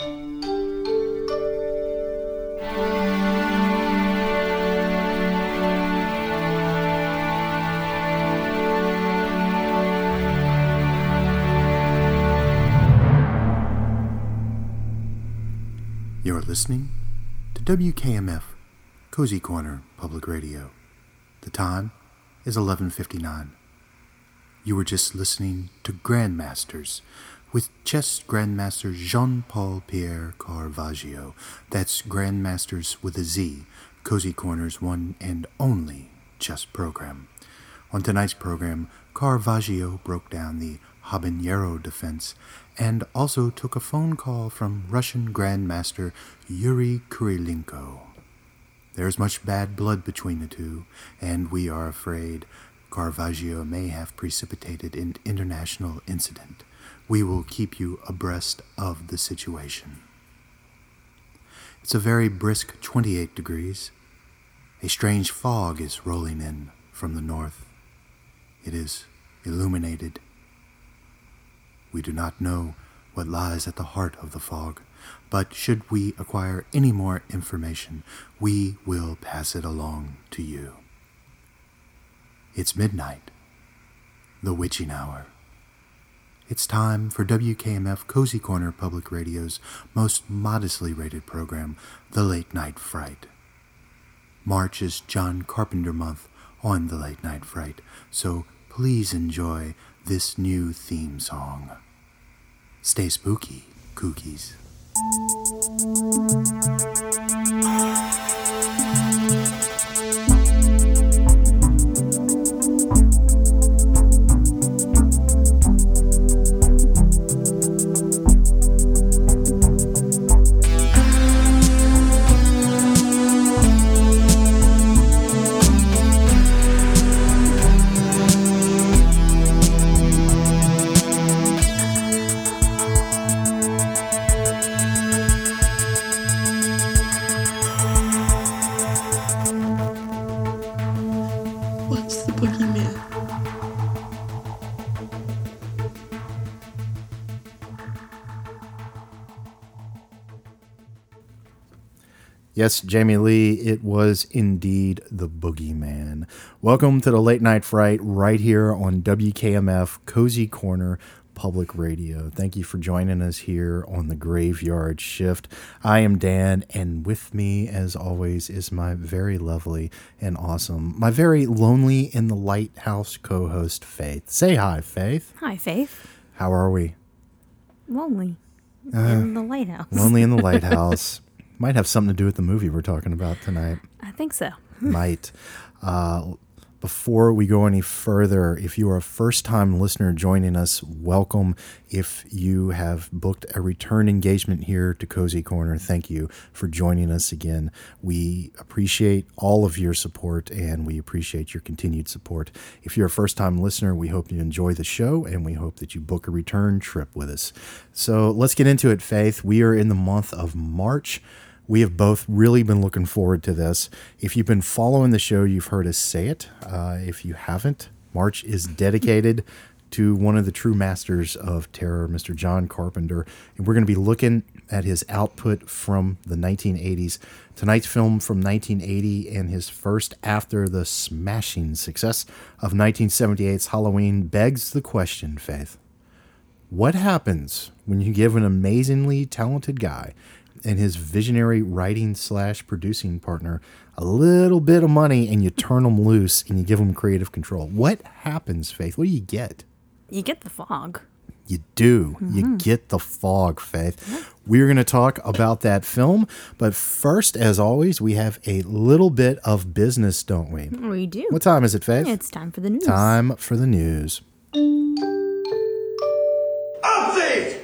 You're listening to WKMF Cozy Corner Public Radio. The time is 11:59. You were just listening to Grandmasters with chess grandmaster Jean-Paul Pierre Caravaggio. That's Grandmasters with a Z, Cozy Corner's one and only chess program. On tonight's program, Caravaggio broke down the habanero defense and also took a phone call from Russian Grandmaster Yuri Kurilenko. There's much bad blood between the two, and we are afraid Caravaggio may have precipitated an international incident. We will keep you abreast of the situation. It's a very brisk 28 degrees. A strange fog is rolling in from the north. It is illuminated we do not know what lies at the heart of the fog, but should we acquire any more information, we will pass it along to you. It's midnight, the witching hour. It's time for WKMF Cozy Corner Public Radio's most modestly rated program, The Late Night Fright. March is John Carpenter month on The Late Night Fright, so please enjoy this new theme song. Stay spooky, kookies. Yes, Jamie Lee, it was indeed the Boogeyman. Welcome to the Late Night Fright right here on WKMF Cozy Corner Public Radio. Thank you for joining us here on the Graveyard Shift. I am Dan, and with me, as always, is my very lovely and awesome, my very lonely in the lighthouse co host, Faith. Say hi, Faith. Hi, Faith. How are we? Lonely uh, in the lighthouse. Lonely in the lighthouse. Might have something to do with the movie we're talking about tonight. I think so. might. Uh, before we go any further, if you are a first time listener joining us, welcome. If you have booked a return engagement here to Cozy Corner, thank you for joining us again. We appreciate all of your support and we appreciate your continued support. If you're a first time listener, we hope you enjoy the show and we hope that you book a return trip with us. So let's get into it, Faith. We are in the month of March. We have both really been looking forward to this. If you've been following the show, you've heard us say it. Uh, if you haven't, March is dedicated to one of the true masters of terror, Mr. John Carpenter. And we're going to be looking at his output from the 1980s. Tonight's film from 1980 and his first after the smashing success of 1978's Halloween begs the question, Faith. What happens when you give an amazingly talented guy and his visionary writing slash producing partner a little bit of money and you turn them loose and you give them creative control. What happens, Faith? What do you get? You get the fog. You do. You mm-hmm. get the fog, Faith. We're going to talk about that film. But first, as always, we have a little bit of business, don't we? We do. What time is it, Faith? It's time for the news. Time for the news. Update! Information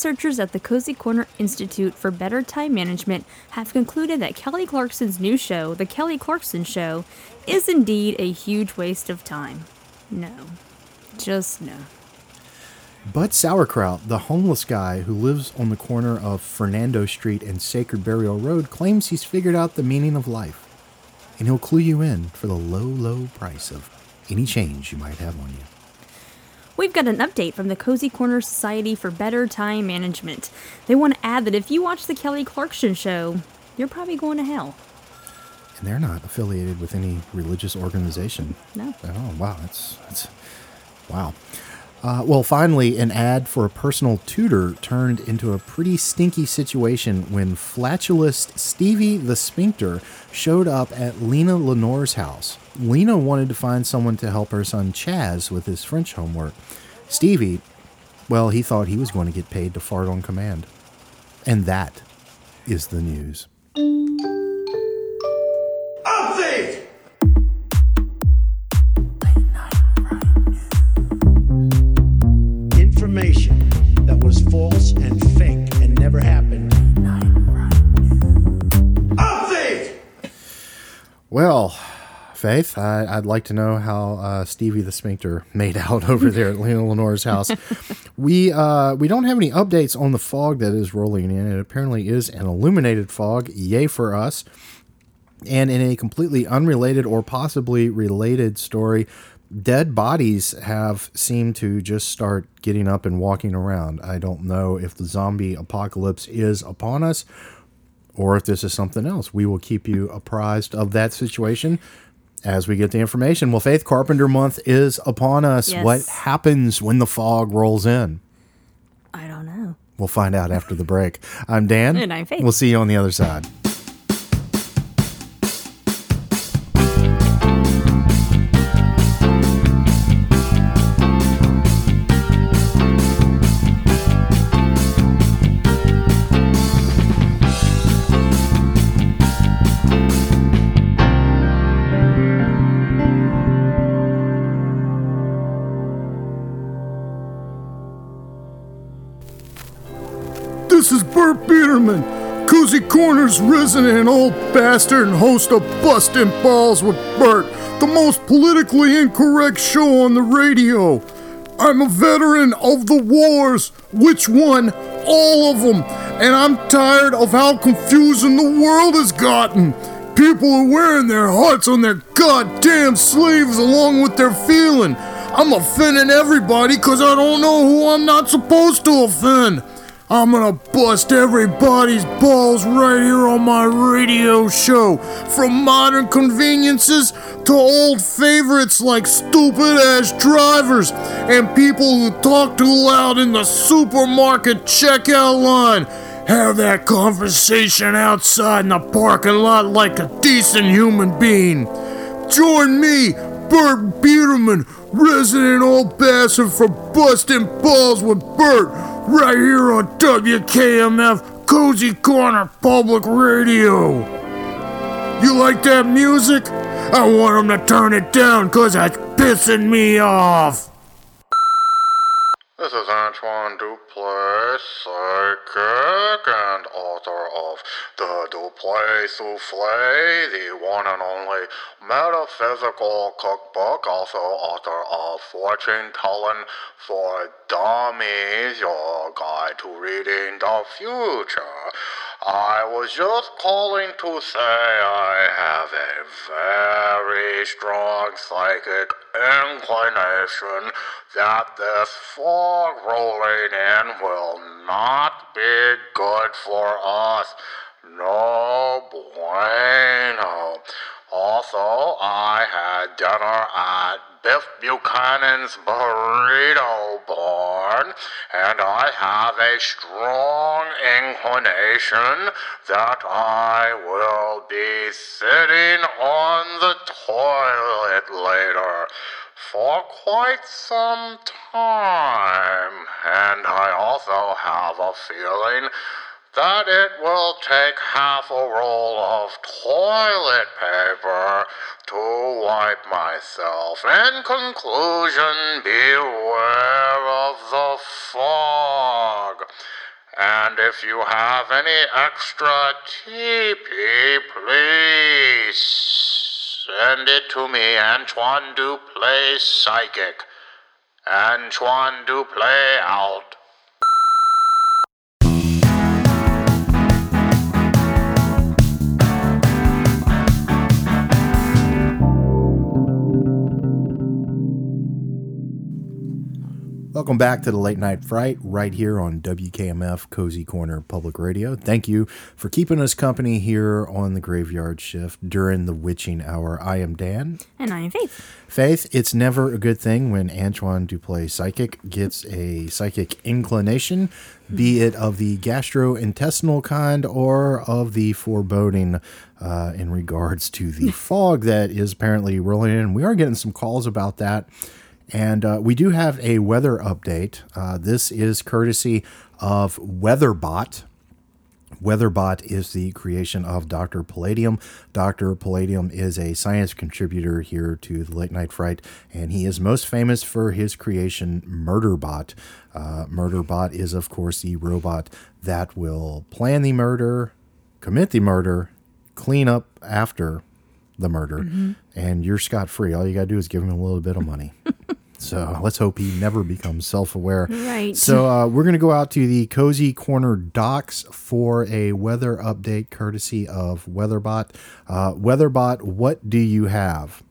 Researchers at the Cozy Corner Institute for Better Time Management have concluded that Kelly Clarkson's new show, The Kelly Clarkson Show, is indeed a huge waste of time. No. Just no. Bud Sauerkraut, the homeless guy who lives on the corner of Fernando Street and Sacred Burial Road, claims he's figured out the meaning of life. And he'll clue you in for the low, low price of any change you might have on you. We've got an update from the Cozy Corner Society for Better Time Management. They want to add that if you watch the Kelly Clarkson show, you're probably going to hell. And they're not affiliated with any religious organization. No. Oh, wow. That's, that's wow. Uh, well, finally, an ad for a personal tutor turned into a pretty stinky situation when flatulist Stevie the Sphincter showed up at Lena Lenore's house. Lena wanted to find someone to help her son Chaz with his French homework. Stevie, well, he thought he was going to get paid to fart on command. And that is the news. Faith, I, I'd like to know how uh, Stevie the Sphincter made out over there at Lena Lenore's house. we uh, we don't have any updates on the fog that is rolling in. It apparently is an illuminated fog. Yay for us! And in a completely unrelated or possibly related story, dead bodies have seemed to just start getting up and walking around. I don't know if the zombie apocalypse is upon us or if this is something else. We will keep you apprised of that situation as we get the information. Well, Faith Carpenter month is upon us. Yes. What happens when the fog rolls in? I don't know. We'll find out after the break. I'm Dan. And I'm Faith. We'll see you on the other side. Biederman, Cozy Corner's resident old bastard and host of Bustin' Balls with Bert, the most politically incorrect show on the radio. I'm a veteran of the wars. Which one? All of them. And I'm tired of how confusing the world has gotten. People are wearing their hearts on their goddamn sleeves along with their feeling. I'm offending everybody because I don't know who I'm not supposed to offend. I'm gonna bust everybody's balls right here on my radio show. From modern conveniences to old favorites like stupid ass drivers and people who talk too loud in the supermarket checkout line. Have that conversation outside in the parking lot like a decent human being. Join me, Bert Biederman, resident old bastard for busting balls with Bert, right here on WKMF Cozy Corner Public Radio. You like that music? I want them to turn it down cause it's pissing me off. This is Antoine Duplass, psychic and author of The Duplass Souffle, the one and only metaphysical cookbook, also author of Fortune Telling for Dummies, your guide to reading the future. I was just calling to say I have a very strong psychic inclination that this fog rolling in will not be good for us. No bueno. Also, I had dinner at Biff Buchanan's Burrito Barn, and I have a strong inclination that I will be sitting on the toilet later for quite some time. And I also have a feeling that it will take half a roll of toilet paper to wipe myself. In conclusion, beware of the fog. And if you have any extra TP, please send it to me, Antoine Duplass Psychic Antoine Duplay out. Welcome back to the Late Night Fright right here on WKMF Cozy Corner Public Radio. Thank you for keeping us company here on the graveyard shift during the witching hour. I am Dan. And I am Faith. Faith, it's never a good thing when Antoine Duplay Psychic gets a psychic inclination, be it of the gastrointestinal kind or of the foreboding uh, in regards to the fog that is apparently rolling in. We are getting some calls about that. And uh, we do have a weather update. Uh, this is courtesy of WeatherBot. WeatherBot is the creation of Dr. Palladium. Dr. Palladium is a science contributor here to the Late Night Fright, and he is most famous for his creation, MurderBot. Uh, MurderBot is, of course, the robot that will plan the murder, commit the murder, clean up after the murder, and you're scot free. All you got to do is give him a little bit of money. so let's hope he never becomes self aware. Right. So uh, we're going to go out to the Cozy Corner docks for a weather update courtesy of WeatherBot. Uh, WeatherBot, what do you have?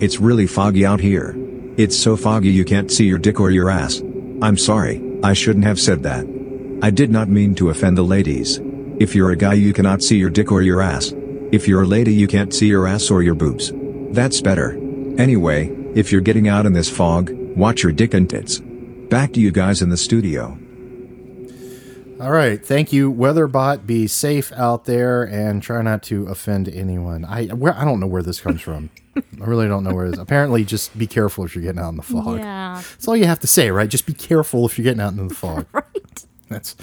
It's really foggy out here. It's so foggy you can't see your dick or your ass. I'm sorry, I shouldn't have said that. I did not mean to offend the ladies. If you're a guy, you cannot see your dick or your ass. If you're a lady, you can't see your ass or your boobs. That's better. Anyway, if you're getting out in this fog, watch your dick and tits. Back to you guys in the studio. All right, thank you, WeatherBot. Be safe out there and try not to offend anyone. I where I don't know where this comes from. I really don't know where it is. Apparently, just be careful if you're getting out in the fog. Yeah. That's all you have to say, right? Just be careful if you're getting out in the fog. Right. That's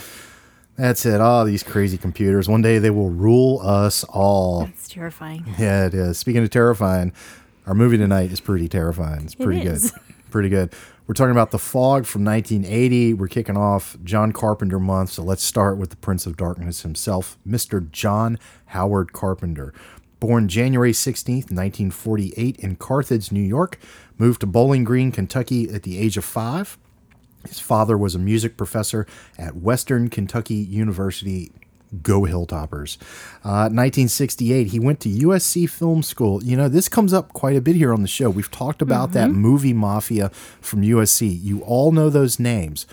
that's it. Oh, these crazy computers. One day they will rule us all. It's terrifying. Yeah, it is. Speaking of terrifying, our movie tonight is pretty terrifying. It's It pretty is. good. Pretty good. We're talking about The Fog from 1980. We're kicking off John Carpenter month, so let's start with the Prince of Darkness himself, Mr. John Howard Carpenter. Born January 16th, 1948 in Carthage, New York, moved to Bowling Green, Kentucky at the age of 5. His father was a music professor at Western Kentucky University. Go Hilltoppers. Uh, 1968, he went to USC Film School. You know, this comes up quite a bit here on the show. We've talked about that movie mafia from USC. You all know those names.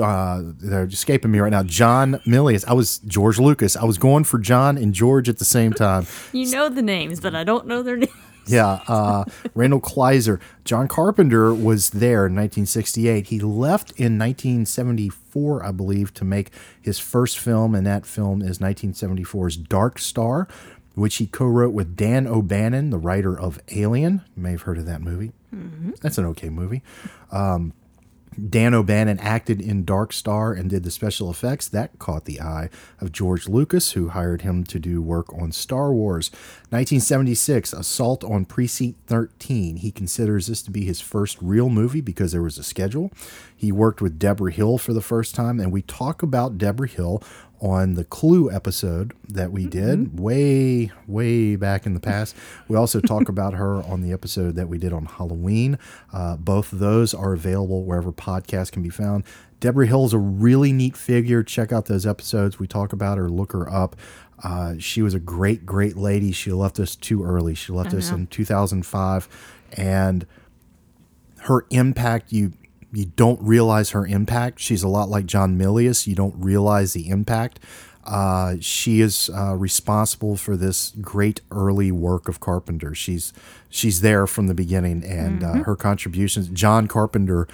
Uh, they're escaping me right now. John Milius. I was George Lucas. I was going for John and George at the same time. You know the names, but I don't know their names. Yeah, uh, Randall Kleiser. John Carpenter was there in 1968. He left in 1974, I believe, to make his first film, and that film is 1974's Dark Star, which he co-wrote with Dan O'Bannon, the writer of Alien. You may have heard of that movie. That's an okay movie. Dan O'Bannon acted in Dark Star and did the special effects. That caught the eye of George Lucas, who hired him to do work on Star Wars. 1976, Assault on Precinct 13. He considers this to be his first real movie because there was a schedule. He worked with Debra Hill for the first time, and we talk about Debra Hill on the Clue episode that we did way, way back in the past. We also talk about her on the episode that we did on Halloween. Uh, both of those are available wherever podcasts can be found. Debra Hill is a really neat figure. Check out those episodes. We talk about her, look her up. Uh, she was a great, great lady. She left us too early. She left us in 2005. And her impact you you don't realize her impact. She's a lot like john milius. You don't realize the impact. Uh, she is uh, responsible for this great early work of carpenter. She's she's there from the beginning and uh, her contributions john carpenter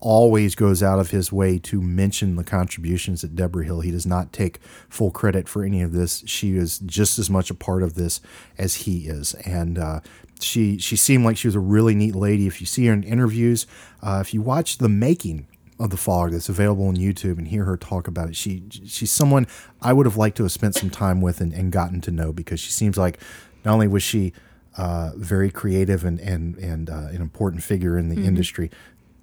always goes out of his way to mention the contributions at Debra Hill. He does not take full credit for any of this. She is just as much a part of this as he is, and uh, she she seemed like she was a really neat lady. If you see her in interviews, uh, if you watch the making of the fog that's available on YouTube and hear her talk about it, she she's someone I would have liked to have spent some time with and, and gotten to know because she seems like not only was she uh, very creative and and and uh, an important figure in the industry.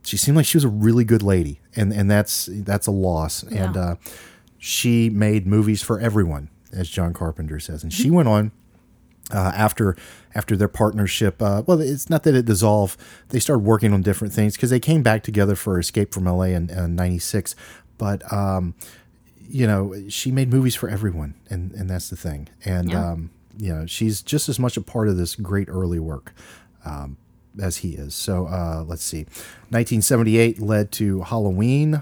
She seemed like she was a really good lady, and and that's that's a loss. And uh, she made movies for everyone, as John Carpenter says. And she went on uh, after after their partnership. Uh, well, it's not that it dissolved. They started working on different things because they came back together for Escape from LA in, in '96. But um, you know, she made movies for everyone, and and that's the thing. And Yeah. um, you know, she's just as much a part of this great early work. Um, as he is. So uh, let's see. 1978 led to Halloween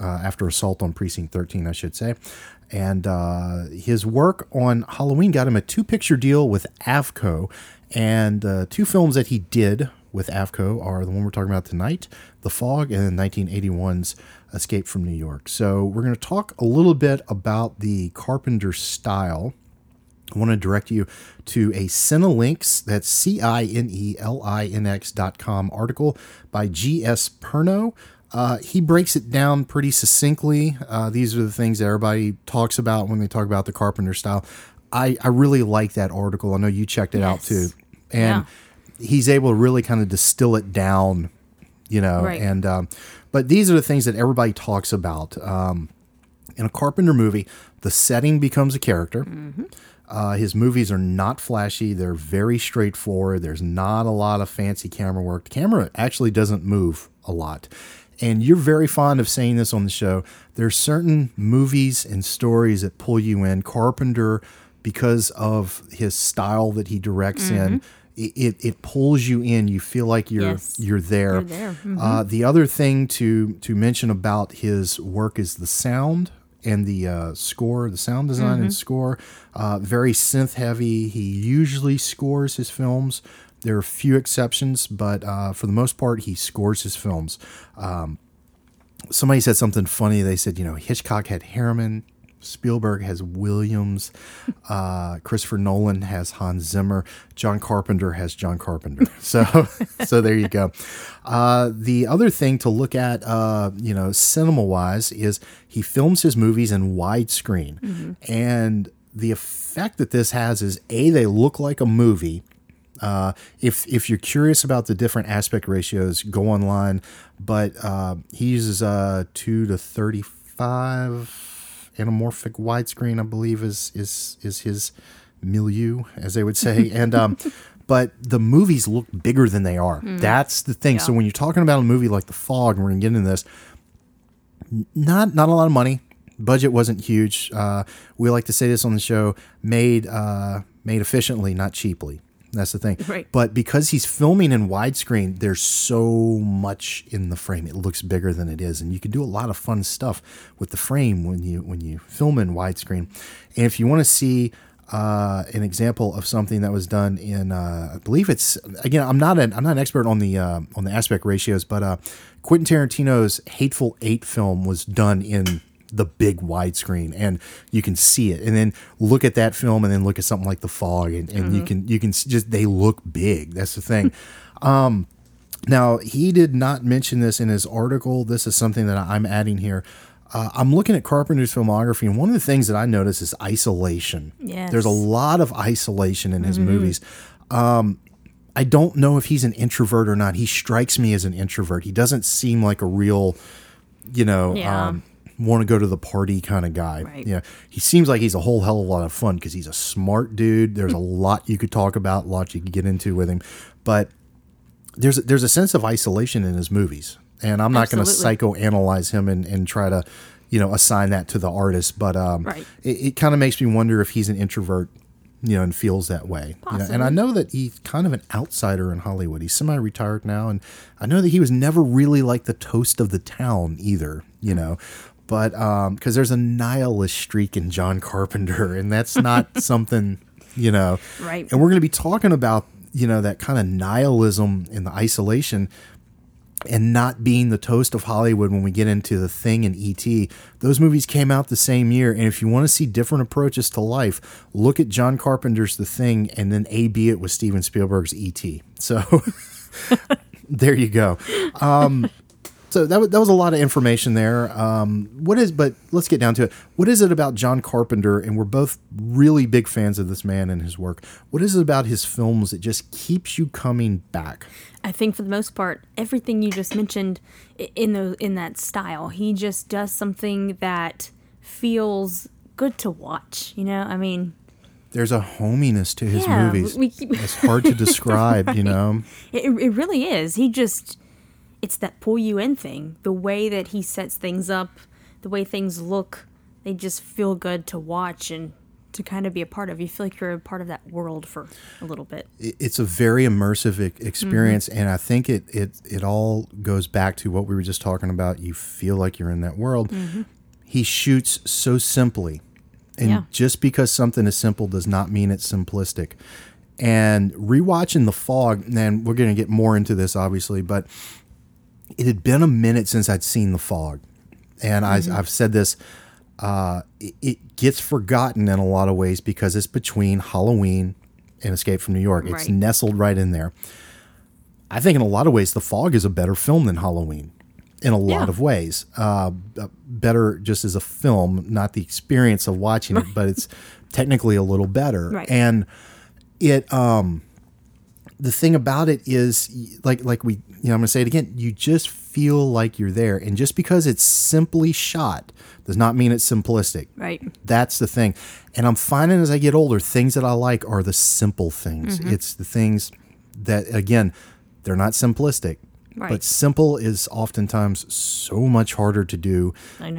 uh, after Assault on Precinct 13, I should say. And uh, his work on Halloween got him a two picture deal with Avco. And uh, two films that he did with Avco are the one we're talking about tonight, The Fog, and 1981's Escape from New York. So we're going to talk a little bit about the Carpenter style. I want to direct you to a Cinelinx, that's C I N E L I N X dot com article by G.S. Perno. Uh, he breaks it down pretty succinctly. Uh, these are the things that everybody talks about when they talk about the Carpenter style. I, I really like that article. I know you checked it out too. And he's able to really kind of distill it down, you know. Right. And um, but these are the things that everybody talks about. Um, in a Carpenter movie, the setting becomes a character. Uh, his movies are not flashy. They're very straightforward. There's not a lot of fancy camera work. The camera actually doesn't move a lot. And you're very fond of saying this on the show. There's certain movies and stories that pull you in. Carpenter, because of his style that he directs in, it, it, pulls you in. You feel like you're Yes. you're there. You're there. Mhm. Uh, the other thing to to mention about his work is the sound and the uh, score, the sound design and score. Uh, very synth heavy. He usually scores his films. There are a few exceptions, but uh, for the most part, he scores his films. Um, somebody said something funny. They said, you know, Hitchcock had Herrmann, Spielberg has Williams, uh, Christopher Nolan has Hans Zimmer, John Carpenter has John Carpenter. So, so there you go. Uh, the other thing to look at, uh, you know, cinema wise, is he films his movies in widescreen, and the effect that this has is a they look like a movie. Uh, if if you're curious about the different aspect ratios, go online. But uh, he uses uh, two to thirty five anamorphic widescreen, I believe, is is is his milieu, as they would say. and um, but the movies look bigger than they are. That's the thing. So when you're talking about a movie like The Fog, and we're gonna get into this, not not a lot of money. Budget wasn't huge. Uh, we like to say this on the show: made uh, made efficiently, not cheaply. That's the thing. Right. But because he's filming in widescreen, there's so much in the frame. It looks bigger than it is, and you can do a lot of fun stuff with the frame when you when you film in widescreen. And if you want to see uh, an example of something that was done in, uh, I believe it's again. I'm not an I'm not an expert on the uh, on the aspect ratios, but uh, Quentin Tarantino's Hateful Eight film was done in the big widescreen, and you can see it. And then look at that film, and then look at something like The Fog, and, and you can you can just they look big. That's the thing. um, now he did not mention this in his article. This is something that I'm adding here. Uh, I'm looking at Carpenter's filmography, and one of the things that I notice is isolation. Yes. There's a lot of isolation in his movies. Um, I don't know if he's an introvert or not. He strikes me as an introvert. He doesn't seem like a real, you know, Yeah. um, want to go to the party kind of guy. Right. Yeah, he seems like he's a whole hell of a lot of fun because he's a smart dude. There's a lot you could talk about, a lot you could get into with him, but there's there's a sense of isolation in his movies, and I'm not going to psychoanalyze him and, and try to, you know, assign that to the artist. But um, Right. it, it kind of makes me wonder if he's an introvert, you know, and feels that way. You know? And I know that he's kind of an outsider in Hollywood. He's semi-retired now, and I know that he was never really like the toast of the town either. You know. But because there's a nihilist streak in John Carpenter, and that's not something, you know. Right. And we're going to be talking about, you know, that kind of nihilism and the isolation and not being the toast of Hollywood when we get into The Thing and E.T. Those movies came out the same year. And if you want to see different approaches to life, look at John Carpenter's The Thing and then A.B. it with Steven Spielberg's E.T. So there you go. Um, so that was, that was a lot of information there. Um, what is, but let's get down to it. What is it about John Carpenter? And we're both really big fans of this man and his work. What is it about his films that just keeps you coming back? I think for the most part, everything you just mentioned in the in that style, he just does something that feels good to watch. You know, I mean, there's a hominess to his Yeah, movies. we keep- it's hard to describe, you know. It, it really is. He just, it's that pull you in thing. The way that he sets things up, the way things look, they just feel good to watch and to kind of be a part of. You feel like you're a part of that world for a little bit. it's a very immersive e- mm-hmm. experience and i think it, it it all goes back to what we were just talking about you feel like you're in that world mm-hmm. he shoots so simply and Yeah. just because something is simple does not mean it's simplistic and rewatching the fog and we're going to get more into this obviously but it had been a minute since i'd seen the fog and I, i've said this uh, it, it gets forgotten in a lot of ways because it's between Halloween and Escape from New York. It's nestled right in there. I think in a lot of ways, The Fog is a better film than Halloween. In a lot Yeah. of ways, uh, better just as a film, not the experience of watching it, but it's technically a little better. Right. And it, um, the thing about it is like like we you know I'm going to say it again you just feel like you're there and just because it's simply shot does not mean it's simplistic Right. that's the thing and I'm finding as I get older things that I like are the simple things Mm-hmm. it's the things that again they're not simplistic Right. but simple is oftentimes so much harder to do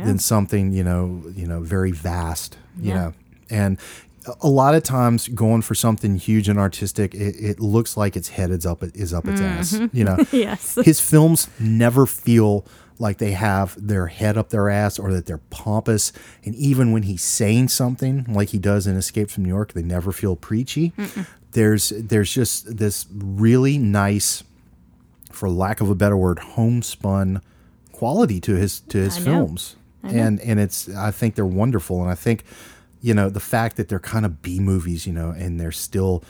than something you know you know very vast you Yeah. know and a- lot of times going for something huge and artistic it, it looks like its head is up is up its ass you know? Mm-hmm. Yes. his films never feel like they have their head up their ass or that they're pompous. And even when he's saying something like he does in escape from new york they never feel preachy. There's there's just this really nice for lack of a better word homespun quality to his to his I films. And and it's i think they're wonderful. And i think you know the fact that they're kind of b movies you know and they're still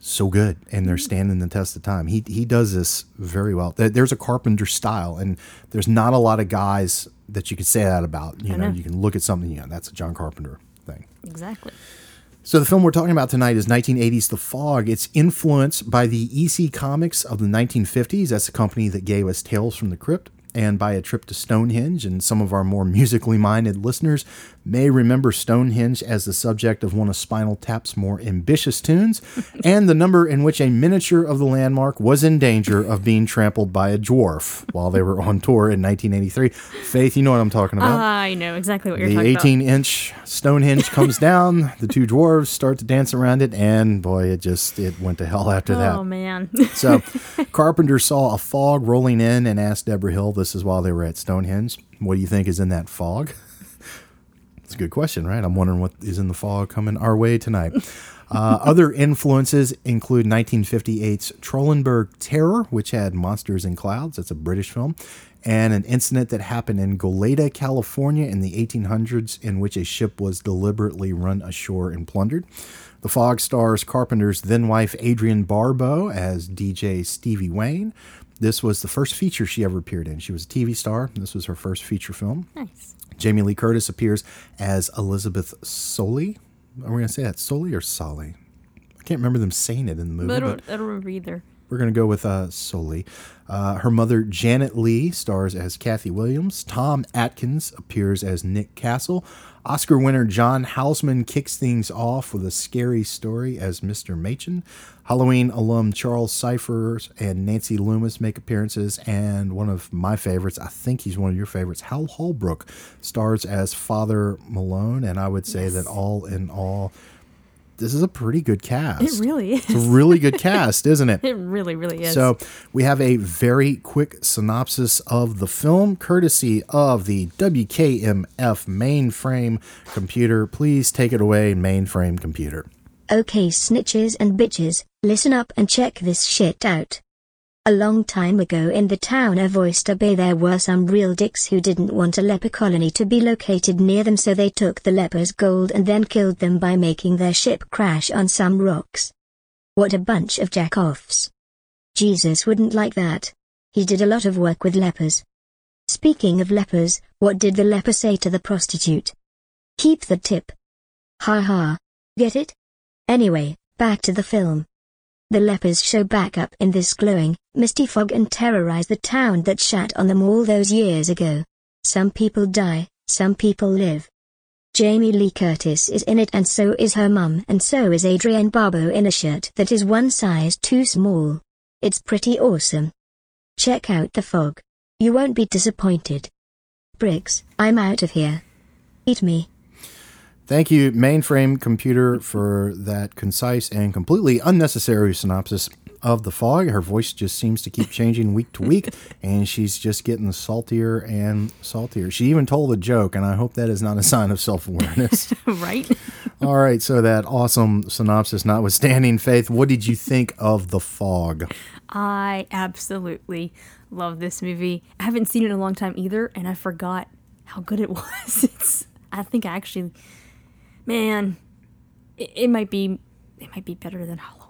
so good and Mm-hmm. they're standing the test of time he he does this very well there's a carpenter style and there's not a lot of guys that you could say that about you know, know. you can look at something you know that's a john carpenter thing Exactly. so the film we're talking about tonight is 1980's The Fog. It's influenced by the EC Comics of the 1950s. That's the company that gave us Tales from the Crypt. And by a trip to Stonehenge, and some of our more musically minded listeners may remember Stonehenge as the subject of one of Spinal Tap's more ambitious tunes, and the number in which a miniature of the landmark was in danger of being trampled by a dwarf while they were on tour in 1983. Faith, you know what I'm talking about I know exactly what you're talking about. the 18 inch Stonehenge comes down. The two dwarves start to dance around it, and boy, it just it went to hell after about. that. Oh man. So, Carpenter saw a fog rolling in and asked Debra Hill. This is while they were at Stonehenge. What do you think is in that fog? It's a good question, right? I'm wondering what is in the fog coming our way tonight. Uh, other influences include 1958's Trollenberg Terror, which had monsters in clouds. That's a British film. And an incident that happened in Goleta, California in the 1800s, in which a ship was deliberately run ashore and plundered. The Fog stars Carpenter's then wife Adrienne Barbeau as DJ Stevie Wayne. This was the first feature she ever appeared in. She was a TV star. This was her first feature film. nice. Jamie Lee Curtis appears as Elizabeth Soley. Are we going to say that Soley or Solly? I can't remember them saying it in the movie. But I don't, I don't remember either. we're going to go with uh. Uh, her mother, Janet Leigh, stars as Kathy Williams. Tom Atkins appears as Nick Castle. Oscar winner John Houseman kicks things off with a scary story as Mr. Machen. Halloween alum Charles Cyphers and Nancy Loomis make appearances, and one of my favorites, I think he's one of your favorites, Hal Holbrook, stars as Father Malone. And I would say that all in all, this is a pretty good cast. It really is. It's a really good cast, isn't it? It really, really is. So we have a very quick synopsis of the film, courtesy of the WKMF mainframe computer. Please take it away, mainframe computer. Okay, snitches and bitches, listen up and check this shit out. A long time ago in the town of Oyster Bay, there were some real dicks who didn't want a leper colony to be located near them, so they took the lepers' gold and then killed them by making their ship crash on some rocks. What a bunch of jack-offs. Jesus wouldn't like that. He did a lot of work with lepers. Speaking of lepers, what did the leper say to the prostitute? Keep the tip. Ha ha. Get it? Anyway, back to the film. The lepers show back up in this glowing, misty fog and terrorize the town that shat on them all those years ago. Some people die, some people live. Jamie Lee Curtis is in it and so is her mum and so is Adrienne Barbeau in a shirt that is one size too small. It's pretty awesome. Check out The Fog. You won't be disappointed. Briggs, I'm out of here. Eat me. Thank you, Mainframe Computer, for that concise and completely unnecessary synopsis of The Fog. Her voice just seems to keep changing week to week, and she's just getting saltier and saltier. She even told a joke, and I hope that is not a sign of self awareness. right? All right, so that awesome synopsis notwithstanding, Faith, what did you think of The Fog? I absolutely love this movie. I haven't seen it in a long time either, and I forgot how good it was. It's I think I actually man, it, it might be it might be better than Halloween.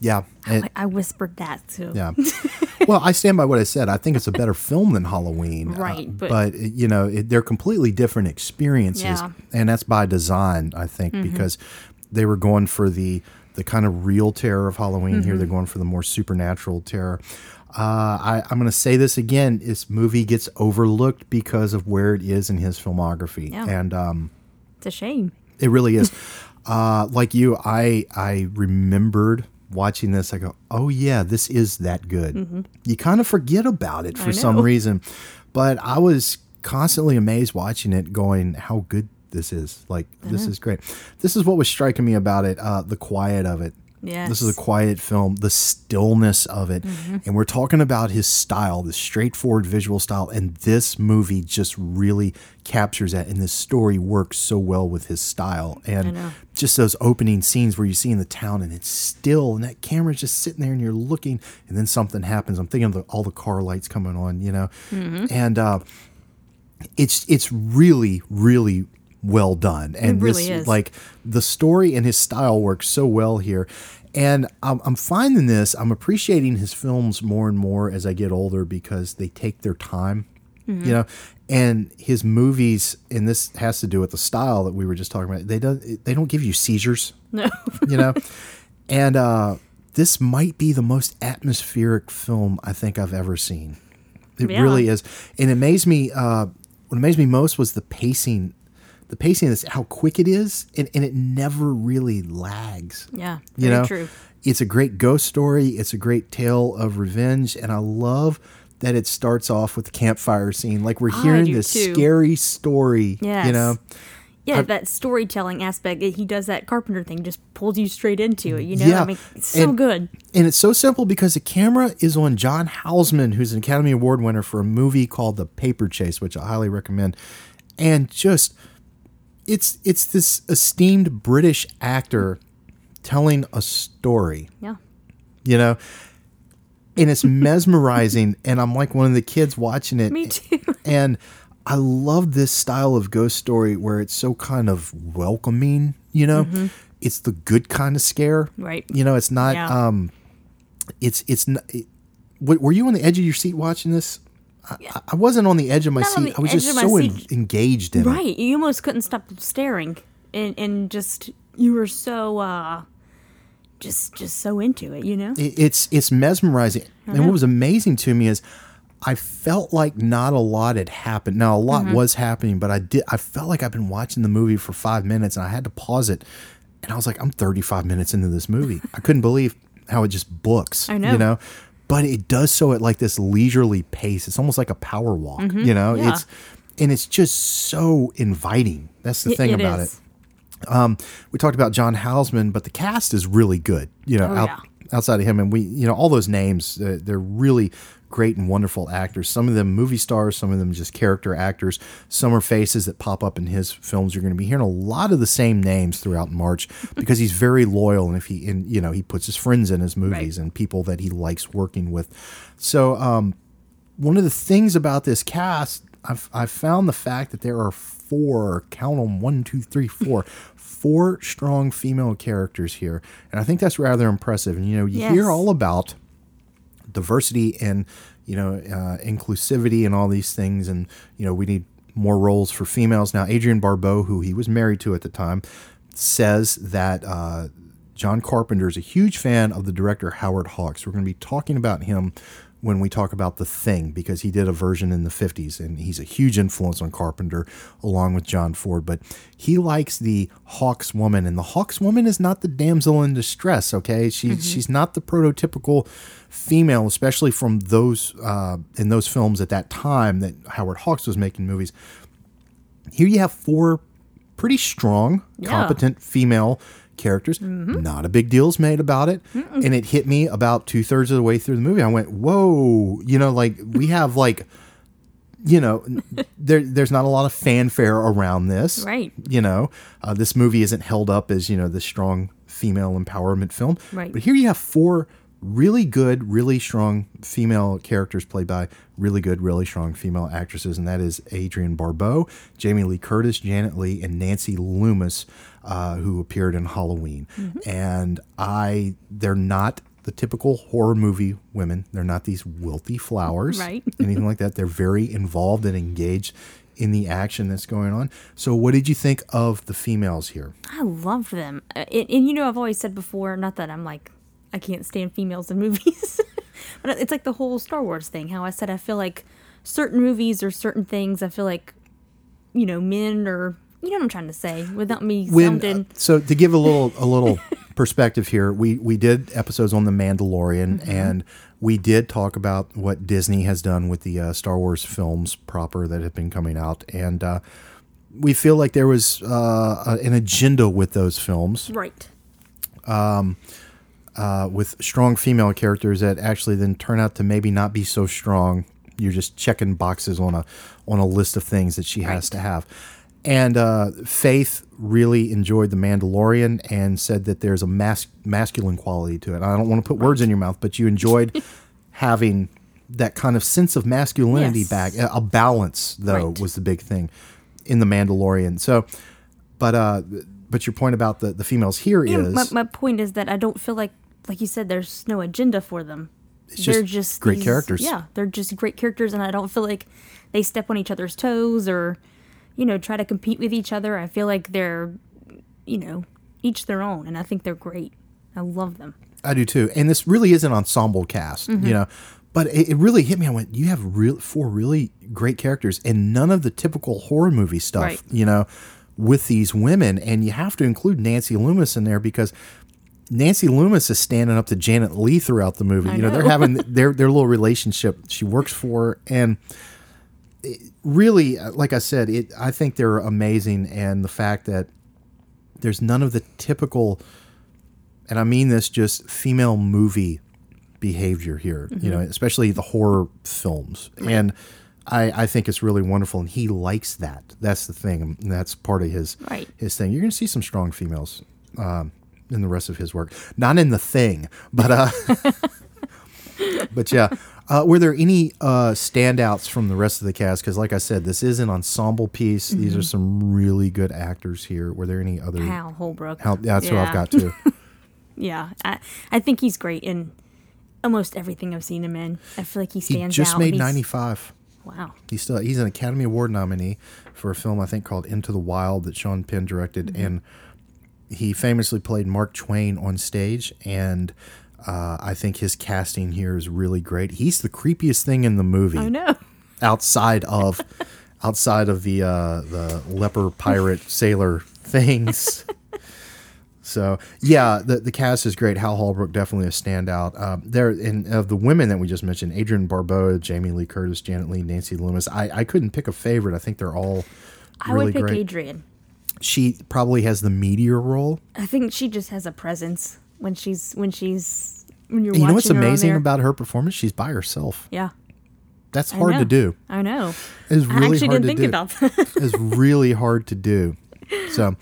Yeah. I, it- I whispered that too. Yeah. well, I stand by what I said. I think it's a better film than Halloween. uh, Right, but, but- you know, it, they're completely different experiences, Yeah. and that's by design, I think, Mhm. because they were going for the the kind of real terror of Halloween. Here, Mhm. they're going for the more supernatural terror. Uh, I, I'm going to say this again: this movie gets overlooked because of where it is in his filmography, Yeah. and um, It's a shame. It really is. uh, like you, I I remembered watching this. I go, oh yeah, this is that good. Mhm. You kind of forget about it for some reason, but I was constantly amazed watching it, going, how good this is. Like this know. is great. This is what was striking me about it. Uh, the quiet of it. This is a quiet film, the stillness of it. Mhm. And we're talking about his style, the straightforward visual style. And this movie just really captures that. And this story works so well with his style. And just those opening scenes where you see in the town and it's still, and that camera's just sitting there and you're looking, and then something happens. I'm thinking of the, all the car lights coming on, you know? Mhm. And, uh, it's it's really really well done and really this is. like the story and his style works so well here and I'm, I'm finding this i'm appreciating his films more and more as i get older because they take their time Mhm. you know and his movies and this has to do with the style that we were just talking about they don't they don't give you seizures No. you know and uh this might be the most atmospheric film i think i've ever seen it Yeah. really is and it amazed me uh what amazed me most was the pacing the pacing is how quick it is and, and it never really lags Yeah, you know true. it's a great ghost story it's a great tale of revenge and i love that it starts off with the campfire scene like we're ah, hearing do this too. scary story Yeah, you know Yeah, I- that storytelling aspect. He does that Carpenter thing, just pulls you straight into it. You know, I mean, it's so and- good. And it's so simple because the camera is on John Houseman, who's an Academy Award winner for a movie called The Paper Chase, which I highly recommend. And just it's it's this esteemed British actor telling a story. Yeah. You know? And it's mesmerizing and I'm like one of the kids watching it. Me too. And I love this style of ghost story where it's so kind of welcoming, you know? Mhm. It's the good kind of scare. Right. You know, it's not Yeah. um it's it's not it, were you on the edge of your seat watching this? I, I wasn't on the edge of my Not seat. I was just so en- engaged in it. Right. You almost couldn't stop staring. And and just you were so uh just just so into it, you know? It- it's it's mesmerizing. And what was amazing to me is I felt like not a lot had happened. Now a lot Mhm. was happening, but I did I felt like I've been watching the movie for 5 minutes and I had to pause it. And I was like I'm 35 minutes into this movie. I couldn't believe how it just books, I know. you know. But it does so at like this leisurely pace. It's almost like a power walk, Mhm. you know. Yeah. It's and it's just so inviting. That's the It- thing it about is. it. Um, we talked about John Houseman, but the cast is really good. You know, Oh, out, yeah. outside of him, and we, you know, all those names, uh, they're really great and wonderful actors. Some of them movie stars, some of them just character actors. Some are faces that pop up in his films. You're going to be hearing a lot of the same names throughout March because he's very loyal, and if he, and you know, he puts his friends in his movies and people that he likes working with. So, um, one of the things about this cast, I've, I've found the fact that there are four, count them one, two, three, four, four strong female characters here. And I think that's rather impressive. And, you know, you Yes. hear all about diversity and, you know, uh, inclusivity and all these things. And, you know, we need more roles for females. Now, Adrienne Barbeau, who he was married to at the time, says that uh, John Carpenter is a huge fan of the director Howard Hawks. We're going to be talking about him when we talk about the thing because he did a version in the 50s and he's a huge influence on Carpenter along with John Ford but he likes the Hawks woman and the Hawks woman is not the damsel in distress okay she, she's not the prototypical female especially from those uh, in those films at that time that Howard Hawks was making movies here you have four pretty strong, Yeah. competent female characters. Not a big deal's made about it. And it hit me about two thirds of the way through the movie. I went, whoa, you know, like we have like, you know, there, there's not a lot of fanfare around this. Right. You know, uh, this movie isn't held up as, you know, the strong female empowerment film. Right. But here you have four really good, really strong female characters played by really good, really strong female actresses, and that is Adrienne Barbeau, Jamie Lee Curtis, Janet Leigh, and Nancy Loomis, uh, who appeared in Halloween. And I, they're not the typical horror movie women. They're not these wilty flowers, Right. anything like that. They're very involved and engaged in the action that's going on. So, what did you think of the females here? I love them. Uh, and you know, I've always said before, not that I'm like, I can't stand females in movies, but it's like the whole Star Wars thing. How I said I feel like certain movies or certain things, I feel like, you know, men or, you know what I'm trying to say without me when sounding. so to give a little a little perspective here we we did episodes on the mandalorian Mm-hmm. and we did talk about what disney has done with the uh, star wars films proper that have been coming out and uh, we feel like there was uh, an agenda with those films right. Uh, with strong female characters that actually then turn out to maybe not be so strong. You're just checking boxes on a on a list of things that she has to have. And uh, Faith really enjoyed The Mandalorian and said that there's a mas- masculine quality to it. I don't want to put words in your mouth, but you enjoyed having that kind of sense of masculinity Yes. back. A balance, though, Right. was the big thing in The Mandalorian. So, but uh, but your point about the, the females here is Yeah, my, my point is that I don't feel like, like you said, there's no agenda for them. It's they're just just great these- characters. Yeah, they're just great characters, and I don't feel like they step on each other's toes or, you know, try to compete with each other. I feel like they're, you know, each their own, and I think they're great. I love them. I do too. And this really is an ensemble cast, Mm-hmm. you know. But it, it really hit me. I went, you have real four really great characters, and none of the typical horror movie stuff, Right. you know, with these women. And you have to include Nancy Loomis in there because Nancy Loomis is standing up to Janet Leigh throughout the movie. you know, they're having their their little relationship. She works for, her, and it really, like I said, it. I think they're amazing, and the fact that there's none of the typical and I mean this just female movie behavior here, you know, especially the horror films. And I, I think it's really wonderful, and he likes that. That's the thing, and that's part of his Right. his thing. You're going to see some strong females um, in the rest of his work, not in the thing, but uh, but yeah. Uh, were there any uh, standouts from the rest of the cast? Because, like I said, this is an ensemble piece. These are some really good actors here. Were there any other? Hal Holbrook. Hal- that's what Yeah. I've got too. Yeah, I I think he's great in almost everything I've seen him in. I feel like he stands. Out. He just out. made 95. Wow. He's still he's an Academy Award nominee for a film I think called Into the Wild that Sean Penn directed, Mm-hmm. and he famously played Mark Twain on stage. And uh, I think his casting here is really great. He's the creepiest thing in the movie I know. outside of outside of the uh, the leper pirate sailor things. So yeah, the the cast is great. Hal Holbrook definitely a standout. Um, there and of the women that we just mentioned, Adrienne Barbeau, Jamie Lee Curtis, Janet Leigh, Nancy Loomis. I, I couldn't pick a favorite. I think they're all I really would pick great. Adrienne. She probably has the meteor role. I think she just has a presence when she's when she's when you're And you know what's amazing about her performance? She's by herself. Yeah. That's I hard to do. I know. It's really I actually hard didn't to think do. about that. is really hard to do. So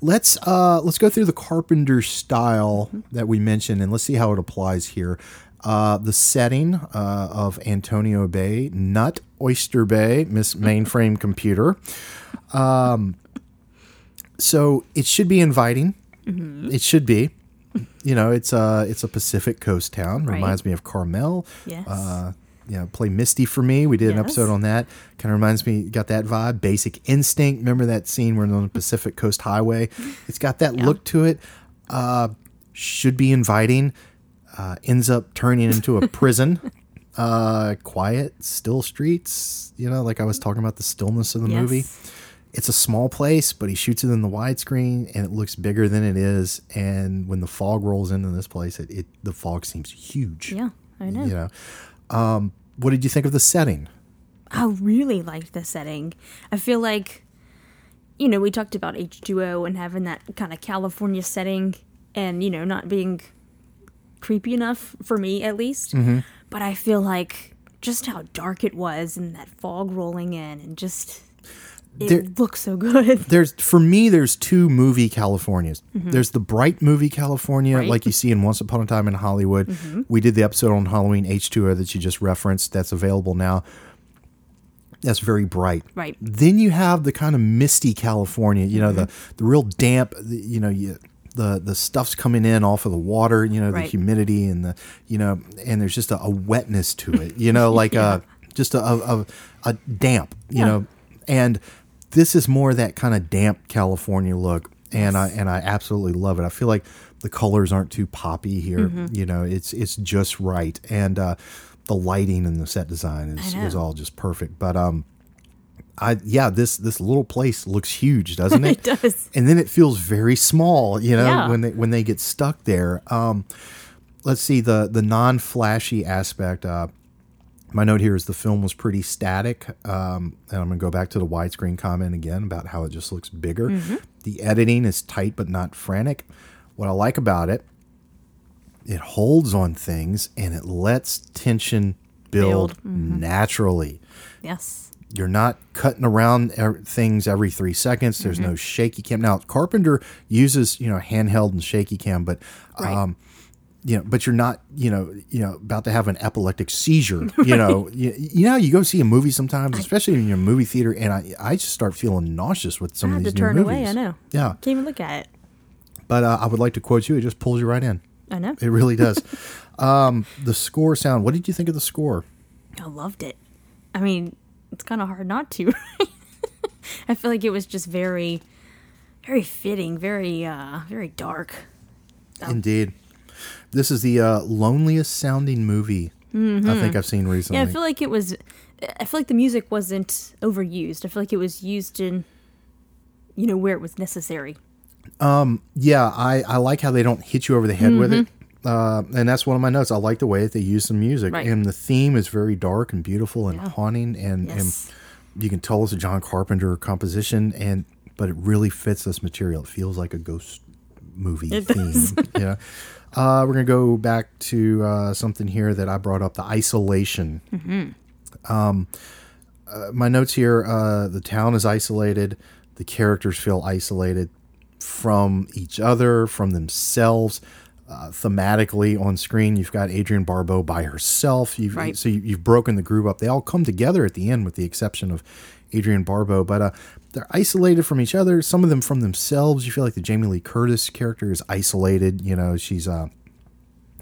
let's uh let's go through the carpenter style that we mentioned and let's see how it applies here. Uh, the setting uh, of Antonio Bay, Nut Oyster Bay, Miss Mainframe Computer. Um, so it should be inviting. It should be. You know, it's a it's a Pacific Coast town. Right. Reminds me of Carmel. Yes. Uh, you know, play Misty for me. We did an episode on that. Kind of reminds me, got that vibe. Basic Instinct. Remember that scene where on the Pacific Coast Highway? It's got that look to it. Uh, should be inviting. Uh, ends up turning into a prison. uh, quiet, still streets. You know, like I was talking about the stillness of the movie. It's a small place, but he shoots it in the widescreen, and it looks bigger than it is. And when the fog rolls into this place, it, it the fog seems huge. Yeah, I know. You know, um, what did you think of the setting? I really liked the setting. I feel like, you know, we talked about H2O and having that kind of California setting and, you know, not being creepy enough for me at least. Mm-hmm. But I feel like just how dark it was and that fog rolling in and just. It There- looks so good. there's for me there's two movie californias. Mm-hmm. There's the bright movie california Right. like you see in once upon a time in hollywood. Mm-hmm. We did the episode on halloween h2o that you just referenced that's available now. That's very bright. Right. then you have the kind of misty california you know the mm-hmm. the real damp the, you know you the, the stuff's coming in off of the water, you know, the humidity and the, you know, and there's just a, a wetness to it, you know, like a, just a, a, a, a damp, you Yeah. know, and this is more that kind of damp California look, and I and I absolutely love it. I feel like the colors aren't too poppy here. Mm-hmm. You know, it's it's just right, and uh, the lighting and the set design is, is all just perfect. But um, I yeah, this this little place looks huge, doesn't it? It does. And then it feels very small, you know, Yeah. when they when they get stuck there. Um, let's see the the non flashy aspect. Uh, my note here is the film was pretty static, um, and I'm gonna go back to the widescreen comment again about how it just looks bigger. The editing is tight but not frantic. What I like about it, it holds on things and it lets tension build, Build, mhm. naturally. Yes. You're not cutting around er- things every three seconds. There's Mm-hmm. no shaky cam. Now Carpenter uses you know handheld and shaky cam, but Right. um, you know, but you're not you know you know about to have an epileptic seizure. You know, you, you know you go see a movie sometimes, especially in your movie theater, and I I just start feeling nauseous with some I of these to turn new away. I know. Yeah, Can't even look at it. but uh, I would like to quote you. It just pulls you right in. I know. It really does. um, the score sound. What did you think of the score? I loved it. I mean, it's kind of hard not to. I feel like it was just very, very fitting, very, uh, very dark. Indeed. This is the uh, loneliest sounding movie I think I've seen recently. Mm-hmm. Yeah, I feel like it was. I feel like the music wasn't overused. I feel like it was used in, you know, where it was necessary. yeah, I, I like how they don't hit you over the head with it. Uh, and that's one of my notes. I like the way that they use the music. Mm-hmm. Right. And the theme is very dark and beautiful and haunting. And, Yes. and you can tell it's a John Carpenter composition. And But it really fits this material. It feels like a ghost movie It theme. does. yeah. Uh, we're going to go back to uh, something here that I brought up the isolation. Um, uh, my notes here uh, the town is isolated, the characters feel isolated from each other, from themselves. Uh, thematically on screen, you've got Adrienne Barbeau by herself. You've, Right. So you, you've broken the group up. They all come together at the end, with the exception of Adrienne Barbeau. But uh, they're isolated from each other. Some of them from themselves. You feel like the Jamie Lee Curtis character is isolated. You know, she's uh,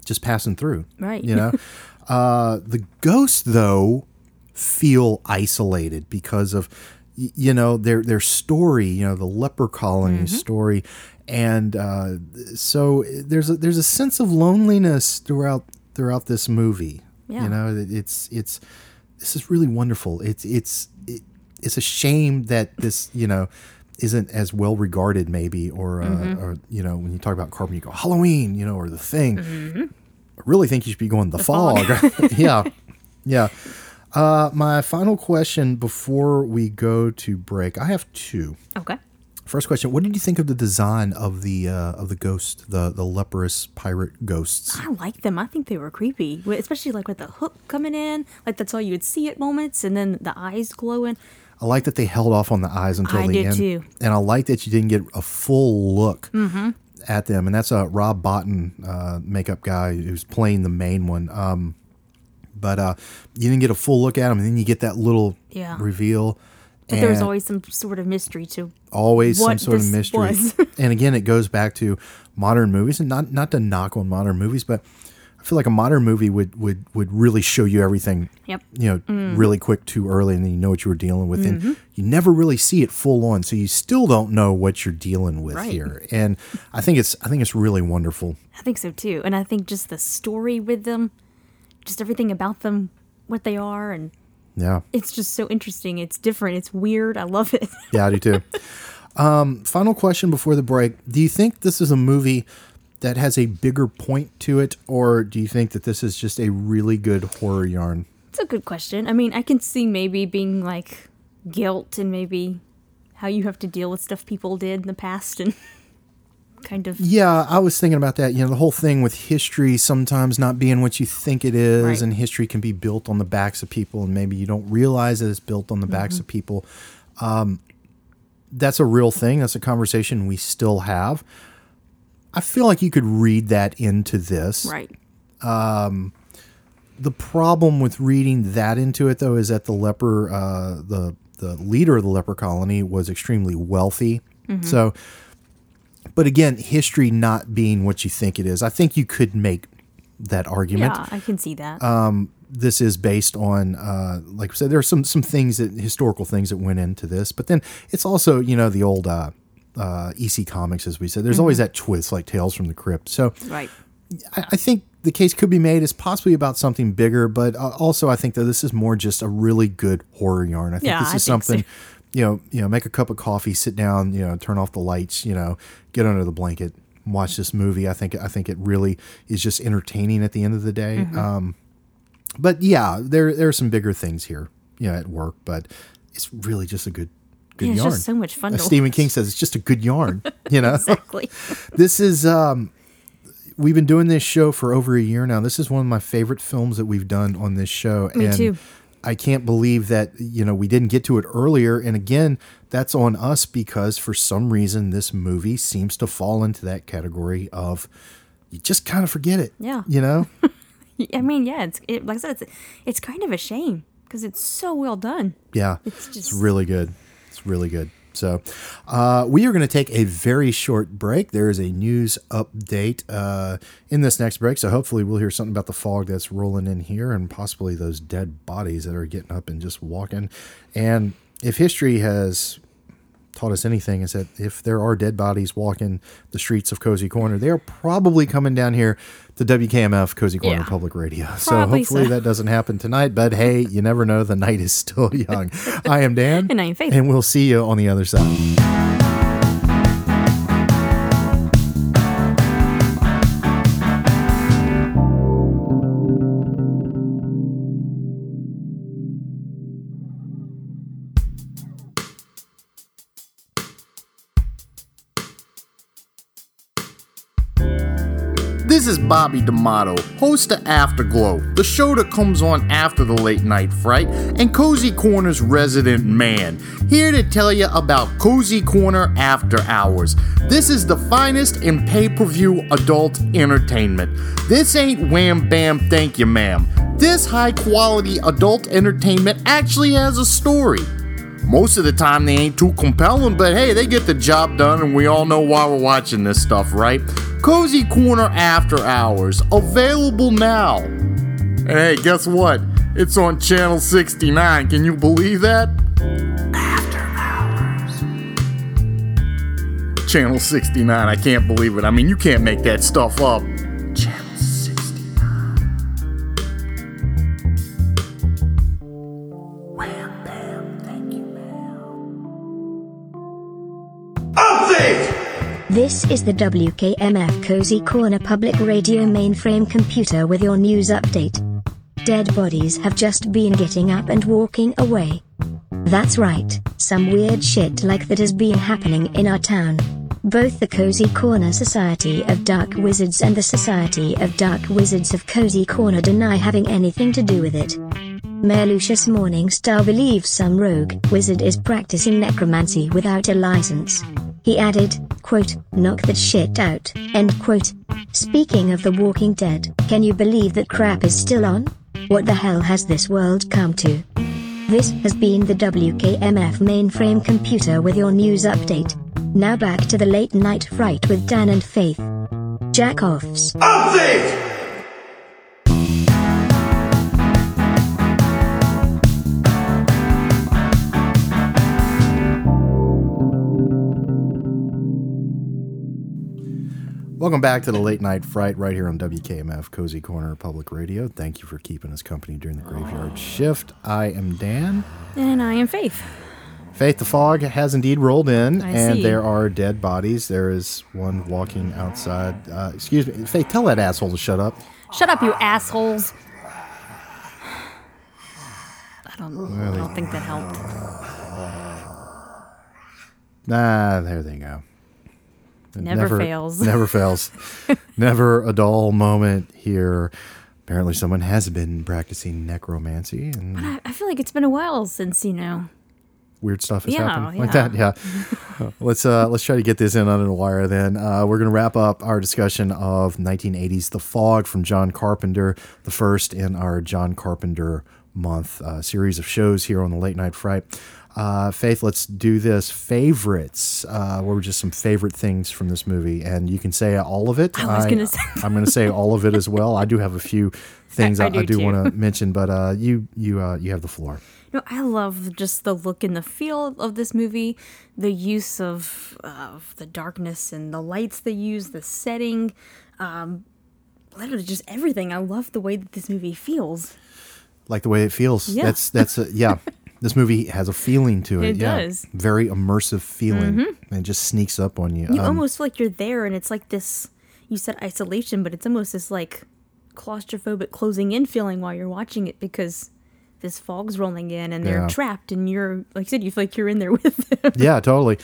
just passing through. Right. You know, uh, the ghosts though feel isolated because of you know their their story. You know, the leper colony Mm-hmm. story, and uh, so there's a, there's a sense of loneliness throughout throughout this movie. Yeah. You know, it's it's this is really wonderful. It's it's it, it's a shame that this you know isn't as well regarded maybe or uh, Mm-hmm. or you know when you talk about carbon you go Halloween you know or the thing. I really think you should be going the, fog. fog. yeah, yeah. Uh, my final question before we go to break, I have two. Okay. First question: What did you think of the design of the uh, of the ghost, the the leprous pirate ghosts? I like them. I think they were creepy, especially like with the hook coming in. Like that's all you would see at moments, and then the eyes glowing. I like that they held off on the eyes until I the end, too. and I like that you didn't get a full look Mm-hmm. at them. And that's a Rob Bottin uh, makeup guy who's playing the main one. Um, but uh, you didn't get a full look at them, and then you get that little Yeah. reveal. But there was always some sort of mystery to. always some sort of mystery. and again, it goes back to modern movies, and not not to knock on modern movies, but feel like a modern movie would would would really show you everything. Yep. You know, Mm. really quick, too early, and then you know what you were dealing with, Mm-hmm. and you never really see it full on, so you still don't know what you're dealing with Right. here. And I think it's I think it's really wonderful. I think so too, and I think just the story with them, just everything about them what they are and Yeah. it's just so interesting. It's different. It's weird. I love it. Yeah, I do too. um, final question before the break. Do you think this is a movie that has a bigger point to it, or do you think that this is just a really good horror yarn? It's a good question. I mean, I can see maybe being like guilt and maybe how you have to deal with stuff people did in the past and kind of Yeah, I was thinking about that. You know, the whole thing with history sometimes not being what you think it is, Right. and history can be built on the backs of people, and maybe you don't realize that it's built on the backs Mm-hmm. of people. Um, that's a real thing. That's a conversation we still have. I feel like you could read that into this. right. The problem with reading that into it, though, is that the leper, uh, the the leader of the leper colony, was extremely wealthy. So, but again, history not being what you think it is, I think you could make that argument. Yeah, I can see that. This is based on, uh, like I said, there are some some things that historical things that went into this, but then it's also you know the old uh, uh, EC comics, as we said. There's always that twist, like Tales from the Crypt. So right. I, I think the case could be made as possibly about something bigger, but uh, also I think that this is more just a really good horror yarn. I think Yeah, this is think so. something, you know, you know, make a cup of coffee, sit down, you know, turn off the lights, you know, get under the blanket, watch this movie. I think I think it really is just entertaining at the end of the day. Mm-hmm. Um, but yeah, there there are some bigger things here, you know, at work, but it's really just a good good Yeah, it's yarn. just so much fun As Stephen. King says, it's just a good yarn. You know, Exactly. this is um we've been doing this show for over a year now. This is one of my favorite films that we've done on this show. Me and too. I can't believe that, you know, we didn't get to it earlier. And again, that's on us because for some reason this movie seems to fall into that category of you just kind of forget it. Yeah. You know? I mean, yeah, it's it, like I said, it's it's kind of a shame because it's so well done. Yeah. It's just- really good. It's really good. So, uh, we are going to take a very short break. There is a news update uh, in this next break. So, hopefully, we'll hear something about the fog that's rolling in here and possibly those dead bodies that are getting up and just walking. And if history has taught us anything, is that if there are dead bodies walking the streets of Cozy Corner, they are probably coming down here to WKMF Cozy Corner Yeah. Public Radio. So, hopefully, so. that doesn't happen tonight. But hey, you never know. The night is still young. I am Dan. And I am Faith. And we'll see you on the other side. Bobby D'Amato, host of Afterglow, the show that comes on after the late night fright, and Cozy Corner's resident man, here to tell you about Cozy Corner After Hours. This is the finest in pay per view adult entertainment. This ain't wham bam, thank you, ma'am. This high quality adult entertainment actually has a story. Most of the time, they ain't too compelling, but hey, they get the job done, and we all know why we're watching this stuff, right? Cozy Corner After Hours, available now. And hey, guess what? It's on Channel 69. Can you believe that? After Hours. Channel 69. I can't believe it. I mean, you can't make that stuff up. This is the WKMF Cozy Corner Public Radio mainframe computer with your news update. Dead bodies have just been getting up and walking away. That's right, some weird shit like that has been happening in our town. Both the Cozy Corner Society of Dark Wizards and the Society of Dark Wizards of Cozy Corner deny having anything to do with it. Mayor Lucius Morningstar believes some rogue wizard is practicing necromancy without a license. He added, quote, knock that shit out, end quote. Speaking of the walking dead, can you believe that crap is still on? What the hell has this world come to? This has been the WKMF mainframe computer with your news update. Now back to the late night fright with Dan and Faith. Jack offs. Welcome back to the Late Night Fright right here on WKMF Cozy Corner Public Radio. Thank you for keeping us company during the graveyard shift. I am Dan. And I am Faith. Faith, the fog has indeed rolled in, I and see. there are dead bodies. There is one walking outside. Uh, excuse me, Faith, tell that asshole to shut up. Shut up, you assholes. I don't, I don't think that helped. Ah, there they go. It Never fails. Never fails. never a dull moment here. Apparently, someone has been practicing necromancy and I, I feel like it's been a while since, you know. weird stuff has Yeah, happened like that. Yeah. let's uh let's try to get this in under the wire. Then uh, we're gonna wrap up our discussion of 1980s The Fog from John Carpenter, the first in our John Carpenter month uh, series of shows here on the Late Night Fright. Uh, Faith, let's do this. Favorites. Uh, what were just some favorite things from this movie? And you can say all of it. I was gonna say- I'm going to say all of it as well. I do have a few things I- I, I I do do want to mention, but uh, you you uh, you have the floor. No, I love just the look and the feel of this movie, the use of of the darkness and the lights they use, the setting, um, literally just everything. I love the way that this movie feels. like the way it feels. Yeah. That's that's a, yeah. This movie has a feeling to it. It yeah. does. Mm-hmm. Very immersive feeling, and it just sneaks up on you. You Um, almost feel like you're there, and it's like this. You said isolation, but it's almost this like claustrophobic closing in feeling while you're watching it because this fog's rolling in and they're Yeah. trapped, and you're like I said, you feel like you're in there with them. yeah, totally.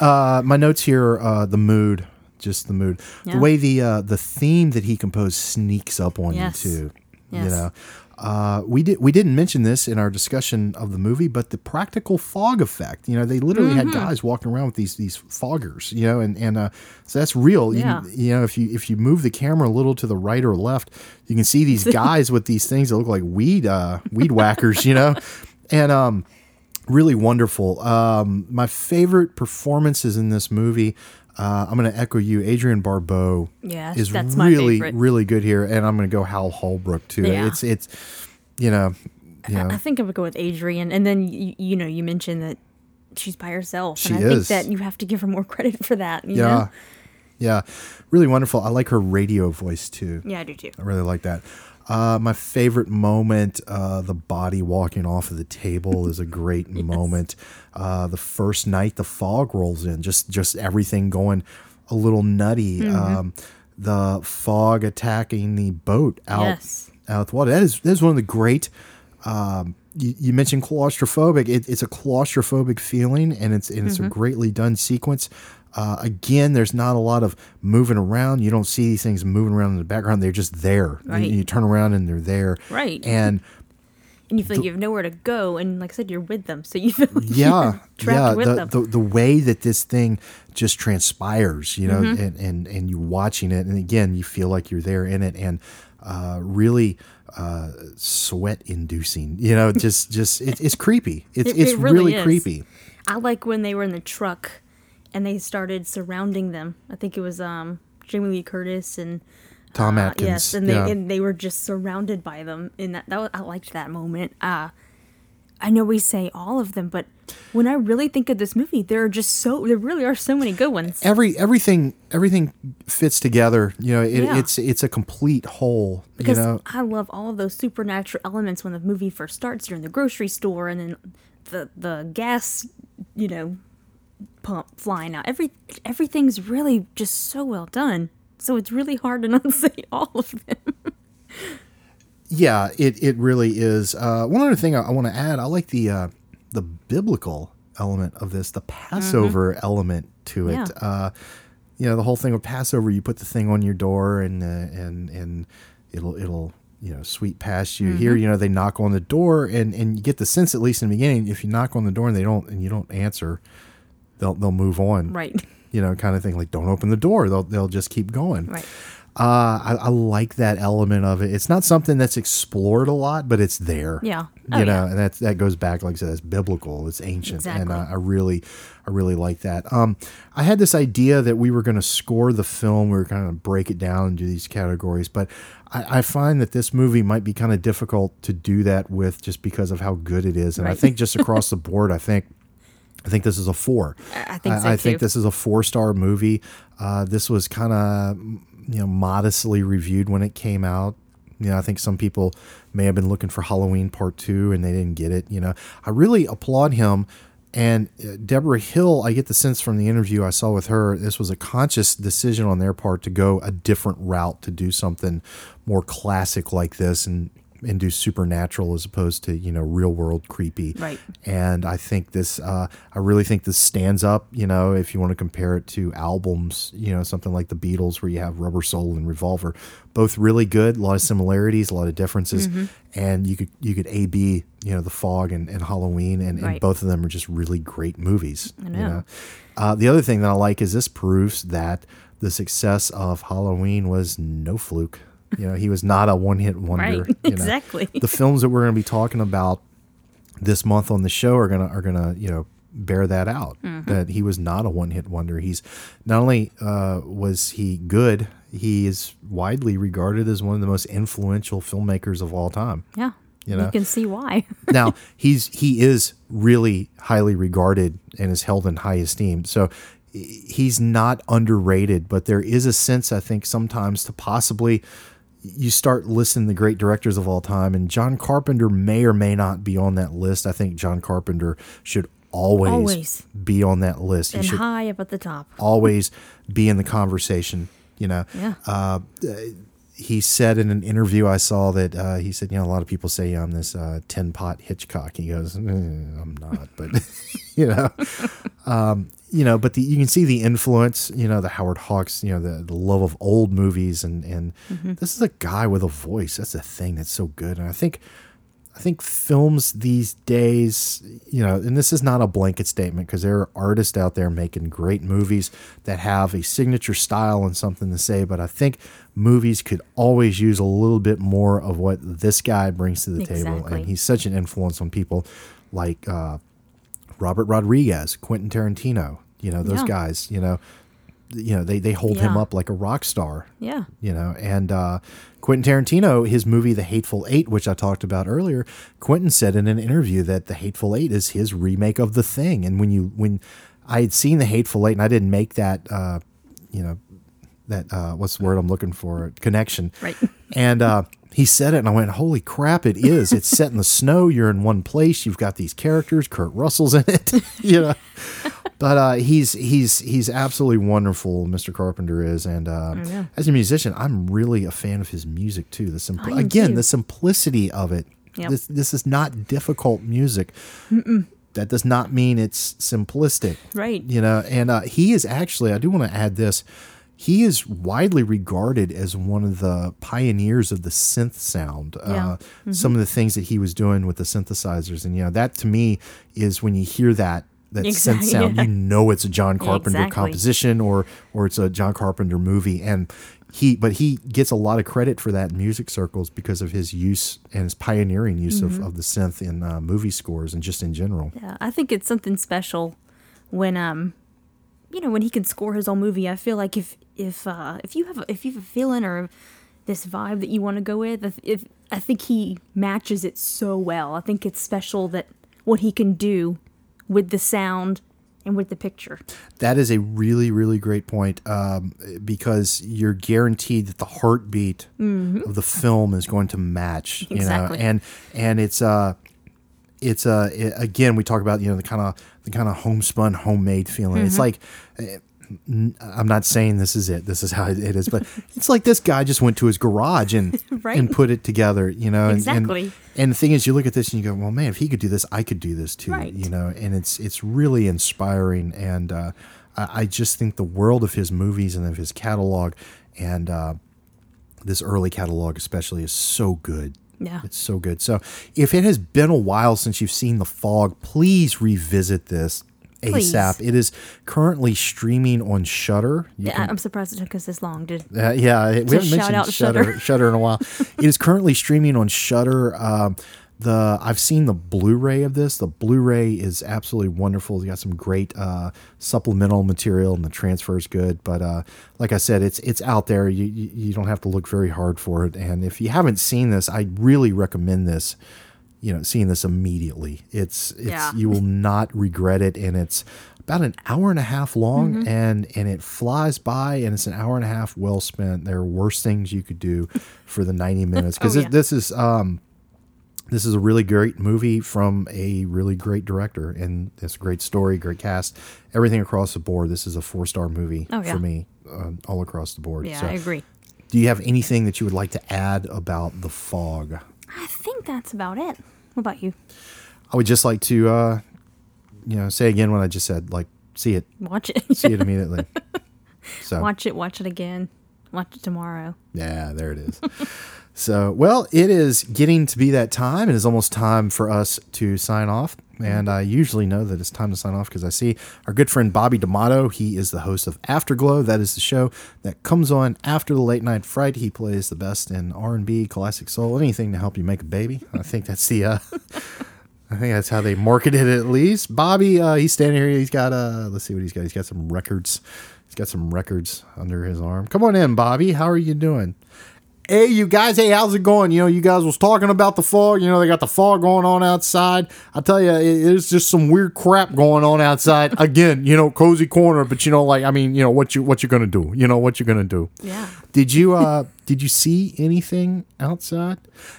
Uh, my notes here: uh, the mood, just the mood, Yeah. the way the uh, the theme that he composed sneaks up on Yes. you too. You Yes. know, uh, we did we didn't mention this in our discussion of the movie, but the practical fog effect. You know, they literally Mm-hmm. had guys walking around with these these foggers. You know, and and uh, so that's real. Yeah. can- you know, if you if you move the camera a little to the right or left, you can see these guys with these things that look like weed uh, weed whackers. You know, and um really wonderful. Um, my favorite performances in this movie. Uh, I'm going to echo you. Adrienne Barbeau Yes, is really, really good here, and I'm going to go Hal Holbrook too. Yeah. It's, it's, you know, you know, I think I would go with Adrienne, and then you, you know you mentioned that she's by herself, She and I is. think that you have to give her more credit for that. You yeah, know? yeah, really wonderful. I like her radio voice too. yeah, I do too. I really like that. Uh, my favorite moment, uh, the body walking off of the table, is a great moment. Uh, the first night the fog rolls in, just just everything going a little nutty. Mm-hmm. Um, the fog attacking the boat out Yes. out with water. That is that is one of the great. Um, you, you mentioned claustrophobic. It, it's a claustrophobic feeling, and it's and Mm-hmm. it's a greatly done sequence. Uh, again, there's not a lot of moving around. You don't see these things moving around in the background. They're just there. You- Right. You, turn around and they're there. Right. And And you feel like you have nowhere to go, and like I said, you're with them, so you feel like yeah, yeah. with The, them. the the way that this thing just transpires, you know, Mm-hmm. and, and and you watching it, and again, you feel like you're there in it, and uh, really uh, sweat inducing. You know, just just it, it's creepy. It's It- it's it really really creepy. I like when they were in the truck, and they started surrounding them. I think it was um Jamie Lee Curtis and Tom uh, Atkins. yes, and they yeah. and they were just surrounded by them. In that, that was, I liked that moment. Uh I know we say all of them, but when I really think of this movie, there are just so there really are so many good ones. Every everything everything fits together. You know, it, Yeah. it's it's a complete whole. because you know, I love all of those supernatural elements when the movie first starts. You're in the grocery store, and then the the gas, you know, pump flying out. Every everything's really just so well done. So it's really hard to not say all of them. Yeah, it, it really is. Uh, one other thing I, I want to add, I like the uh, the biblical element of this, the Passover element to it. Mm-hmm. Yeah. Uh, you know, the whole thing with Passover, you put the thing on your door and uh, and and it'll it'll you know sweep past you. Here, Mm-hmm. you know, they knock on the door and and you get the sense at least in the beginning, if you knock on the door and they don't and you don't answer, they'll they'll move on. Right. You know, kind of thing. Like, don't open the door. They'll they'll just keep going. Right. Uh, I, I like that element of it. It's not something that's explored a lot, but it's there. Yeah. you Oh, know, yeah. and that's that goes back, like I said, it's biblical, it's ancient, and Exactly. uh, I really, I really like that. Um, I had this idea that we were going to score the film, we were kind of break it down into these categories, but I, I find that this movie might be kind of difficult to do that with, just because of how good it is, and I think just across the board, I think I think this is a four. I- think so, I, think this is a four star movie. Uh, this was kind of you know modestly reviewed when it came out. You know, I think some people may have been looking for Halloween Part Two and they didn't get it. You know, I really applaud him. And uh, Debra Hill, I get the sense from the interview I saw with her, this was a conscious decision on their part to go a different route to do something more classic like this and and do supernatural as opposed to you know real world creepy Right. and I think this, uh, I really think this stands up. You know, if you want to compare it to albums, you know, something like the Beatles, where you have Rubber Soul and Revolver, both really good, a lot of similarities, a lot of differences, Mm-hmm. and you could you could A B, you know, the Fog and, and Halloween, and, and both of them are just really great movies. I know. You know, uh, the other thing that I like is this proves that the success of Halloween was no fluke. You know, he was not a one hit wonder. Right, you know. exactly. The films that we're going to be talking about this month on the show are gonna are gonna you know bear that out Mm-hmm. that he was not a one hit wonder. He's not only uh, was he good, he is widely regarded as one of the most influential filmmakers of all time. Yeah. You know? you can see why. now he's he is really highly regarded and is held in high esteem. So he's not underrated, but there is a sense I think sometimes to possibly you start listening the great directors of all time, and John Carpenter may or may not be on that list. I think John Carpenter should always, Always. be on that list. He and should high up at the top. always be in the conversation. You know, Yeah. uh, he said in an interview I saw that uh, he said, you know, a lot of people say I'm this uh, tin pot Hitchcock. He goes, "Eh, I'm not, but you know, um, you know, but the, you can see the influence. You know, the Howard Hawks. You know, the, the love of old movies, and and this is a guy with a voice. That's the thing that's so good, and I think. I think films these days, you know, and this is not a blanket statement because there are artists out there making great movies that have a signature style and something to say, but I think movies could always use a little bit more of what this guy brings to the table. And he's such an influence on people like uh, Robert Rodriguez, Quentin Tarantino, you know, those Yeah. guys, you know, you know, they, they hold him up like a rock star. Yeah. you know and uh, quentin tarantino his movie the hateful eight which i talked about earlier quentin said in an interview that the hateful eight is his remake of the thing. And when you when i had seen the hateful eight and i didn't make that uh, you know that uh, what's the word i'm looking for? Connection. Right. and uh, he said it and i went holy crap it is. It's set in the snow. You're in one place. You've got these characters kurt russell's in it. You know but uh, he's he's he's absolutely wonderful. Mr. Carpenter is, and uh, as a musician, I'm really a fan of his music too. The simpl- again, too. the simplicity of it. Yep. This this is not difficult music. That does not mean it's simplistic, Right. You know, and uh, he is actually. I do want to add this. He is widely regarded as one of the pioneers of the synth sound. Yeah. Uh, Some of the things that he was doing with the synthesizers, and you know, that to me is when you hear that that synth Exactly, sound, yeah. you know it's a John Carpenter Exactly. composition or or it's a John Carpenter movie and he but he gets a lot of credit for that in music circles because of his use and his pioneering use Mm-hmm. of, of the synth in uh, movie scores and just in general. Yeah, I think it's something special when um you know when he can score his own movie. I feel like if if uh if you have a, if you have a feeling or this vibe that you want to go with, if, if I think he matches it so well. I think it's special that what he can do with the sound and with the picture. That is a really, really great point um, because you're guaranteed that the heartbeat of the film is going to match. You Mm-hmm. Exactly. know, and and it's uh it's uh i again we talk about you know the kind of the kind of homespun homemade feeling. Mm-hmm. It's like. eh, I'm not saying this is it. This is how it is, but it's like this guy just went to his garage and Right. and put it together, you know. Exactly. And, and the thing is, you look at this and you go, "Well, man, if he could do this, I could do this too." Right. You know, and it's it's really inspiring, and uh, I, I just think the world of his movies and of his catalog, and uh, this early catalog especially, is so good. Yeah. It's so good. So, if it has been a while since you've seen The Fog, please revisit this Please. ASAP. It is currently streaming on Shudder. You Yeah, can- I'm surprised it took us this long. Did uh, yeah, we haven't mentioned out Shudder, Shudder in a while. it is currently streaming on Shudder. Um, the I've seen the Blu-ray of this. The Blu-ray is absolutely wonderful. It's got some great uh, supplemental material, and the transfer is good. But uh, like I said, it's it's out there. You, you you don't have to look very hard for it. And if you haven't seen this, I really recommend this you know, seeing this immediately. It's it's Yeah. you will not regret it, and it's about an hour and a half long, Mm-hmm. and and it flies by, and it's an hour and a half well spent. There are worse things you could do for the ninety minutes because Oh, yeah. this is um this is a really great movie from a really great director, and it's a great story, great cast, everything across the board. This is a four star movie Oh, yeah. for me, uh, all across the board. Yeah, So, I agree. do you have anything that you would like to add about the fog? I think that's about it. What about you? I would just like to, uh, you know, say again what I just said. Like, see it, Watch it. see it immediately. So, watch it. Watch it again. Watch it tomorrow. yeah, there it is. So, well, it is getting to be that time. It is almost time for us to sign off. And I usually know that it's time to sign off because I see our good friend Bobby D'Amato. He is the host of Afterglow. That is the show that comes on after the late night fright. He plays the best in R and B, classic soul, anything to help you make a baby. I think that's the. Uh, I think that's how they marketed it at least. Bobby, uh, he's standing here. He's got uh, let's see what he's got. He's got some records. He's got some records under his arm. Come on in, Bobby. How are you doing? Hey, you guys. Hey, how's it going? You know, you guys was talking about the fog. You know, they got the fog going on outside. I tell you, it, it's just some weird crap going on outside. Again, you know, cozy corner. But you know, like I mean, you know, what you what you're gonna do? You know, what you're gonna do? Yeah. Did you uh did you see anything outside?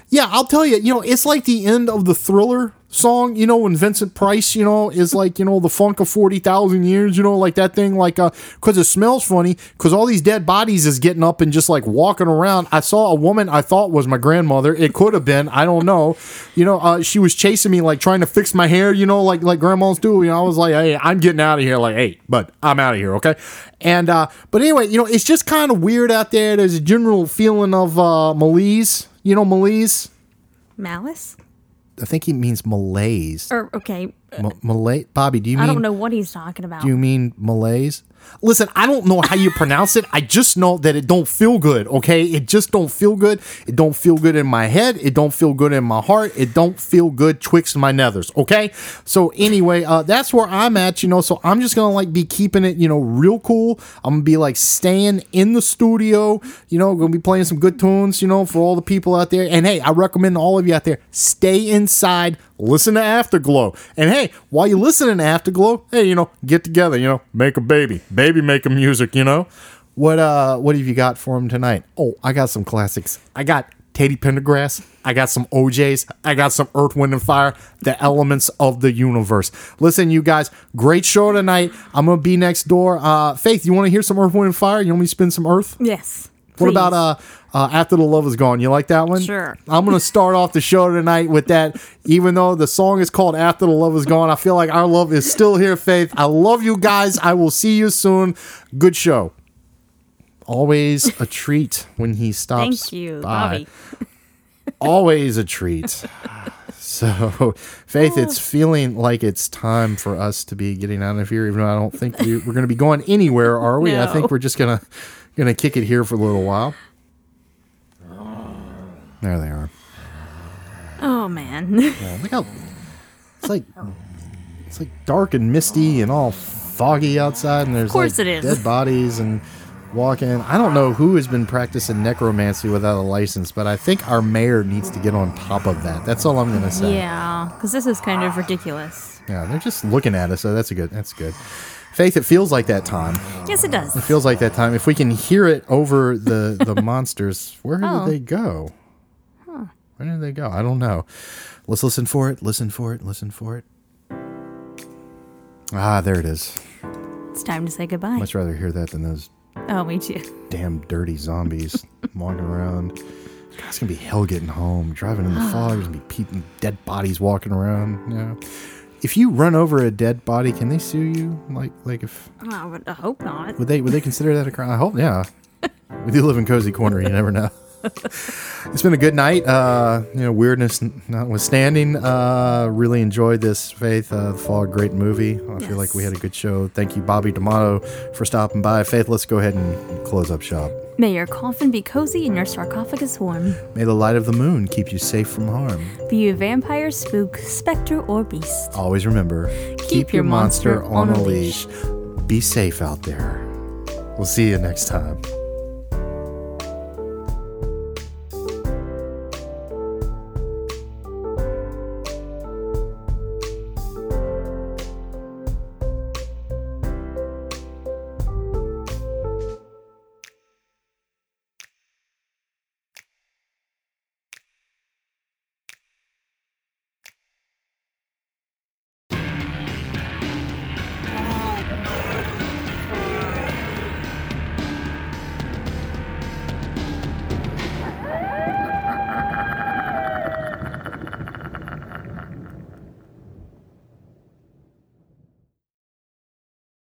Yeah, I'll tell you, you know, it's like the end of the thriller song, you know, when Vincent Price, you know, is like, you know, the funk of 40,000 years, you know, like that thing, like, uh, cause it smells funny, cause all these dead bodies is getting up and just like walking around. I saw a woman I thought was my grandmother. It could have been, I don't know. You know, uh, she was chasing me, like trying to fix my hair, you know, like, like grandmas do. You know, I was like, hey, I'm getting out of here. Like, hey, but I'm out of here. Okay. And, uh, but anyway, you know, it's just kind of weird out there. There's a general feeling of, uh, malaise, you know, malaise. Malice? I think he means malaise. Or okay, Ma- Malay, Bobby, do you mean? I don't know what he's talking about. do you mean malaise? Listen, I don't know how you pronounce it. I just know that it don't feel good, okay? It just don't feel good. It don't feel good in my head. It don't feel good in my heart. It don't feel good twixt my nethers, okay? So anyway, uh, that's where I'm at, you know. So I'm just gonna like be keeping it, you know, real cool. I'm gonna be like staying in the studio, you know, gonna be playing some good tunes, you know, for all the people out there. And hey, I recommend all of you out there stay inside, listen to Afterglow. And hey, while you're listening to Afterglow, hey, you know, get together, you know, make a baby, baby making music, you know. What uh, what have you got for him tonight? Oh, I got some classics. I got Teddy Pendergrass. I got some O'Jays. I got some Earth, Wind, and Fire, the elements of the universe. Listen, you guys, great show tonight. I'm gonna be next door. Uh, Faith, you want to hear some Earth, Wind, and Fire? You want me to spin some Earth? yes. What please. about uh, uh, After the Love Is Gone? You like that one? Sure. I'm gonna start off the show tonight with that. Even though the song is called After the Love Is Gone, I feel like our love is still here, Faith. I love you guys. I will see you soon. Good show. Always a treat when he stops Thank you, by. Bobby. Always a treat. So, Faith, it's feeling like it's time for us to be getting out of here. Even though I don't think we, we're going to be going anywhere, are we? I think we're just gonna gonna kick it here for a little while. There they are. Oh man. Yeah, look how it's like it's like dark and misty and all foggy outside, and there's course like it is. dead bodies and walking. I don't know who has been practicing necromancy without a license, but I think our mayor needs to get on top of that. That's all I'm gonna say. yeah, because this is kind of ridiculous. Yeah, they're just looking at us, so that's a good. That's good. Faith, it feels like that time. Yes, it does. It feels like that time. If we can hear it over the the monsters, where Oh. did they go? Where did they go? I don't know. Let's listen for it. Listen for it. Listen for it. Ah, there it is. It's time to say goodbye. Much rather hear that than those oh, me too. damn dirty zombies walking around. God, it's gonna be hell getting home. Driving in the fog, there's gonna be people, dead bodies walking around. You know. If you run over a dead body, can they sue you? Like, like if I hope not. Would they would they consider that a crime? I hope yeah. we do live in cozy corner. You never know. It's been a good night. Uh, you know, weirdness notwithstanding. Uh, really enjoyed this Faith uh, the Fog. Great movie. I feel like we had a good show. Thank you, Bobby D'Amato, for stopping by. Faith, let's go ahead and close up shop. May your coffin be cozy and your sarcophagus warm. May the light of the moon keep you safe from harm. Be you vampire, spook, specter, or beast. Always remember, keep, your monster, on a leash. Be safe out there. We'll see you next time.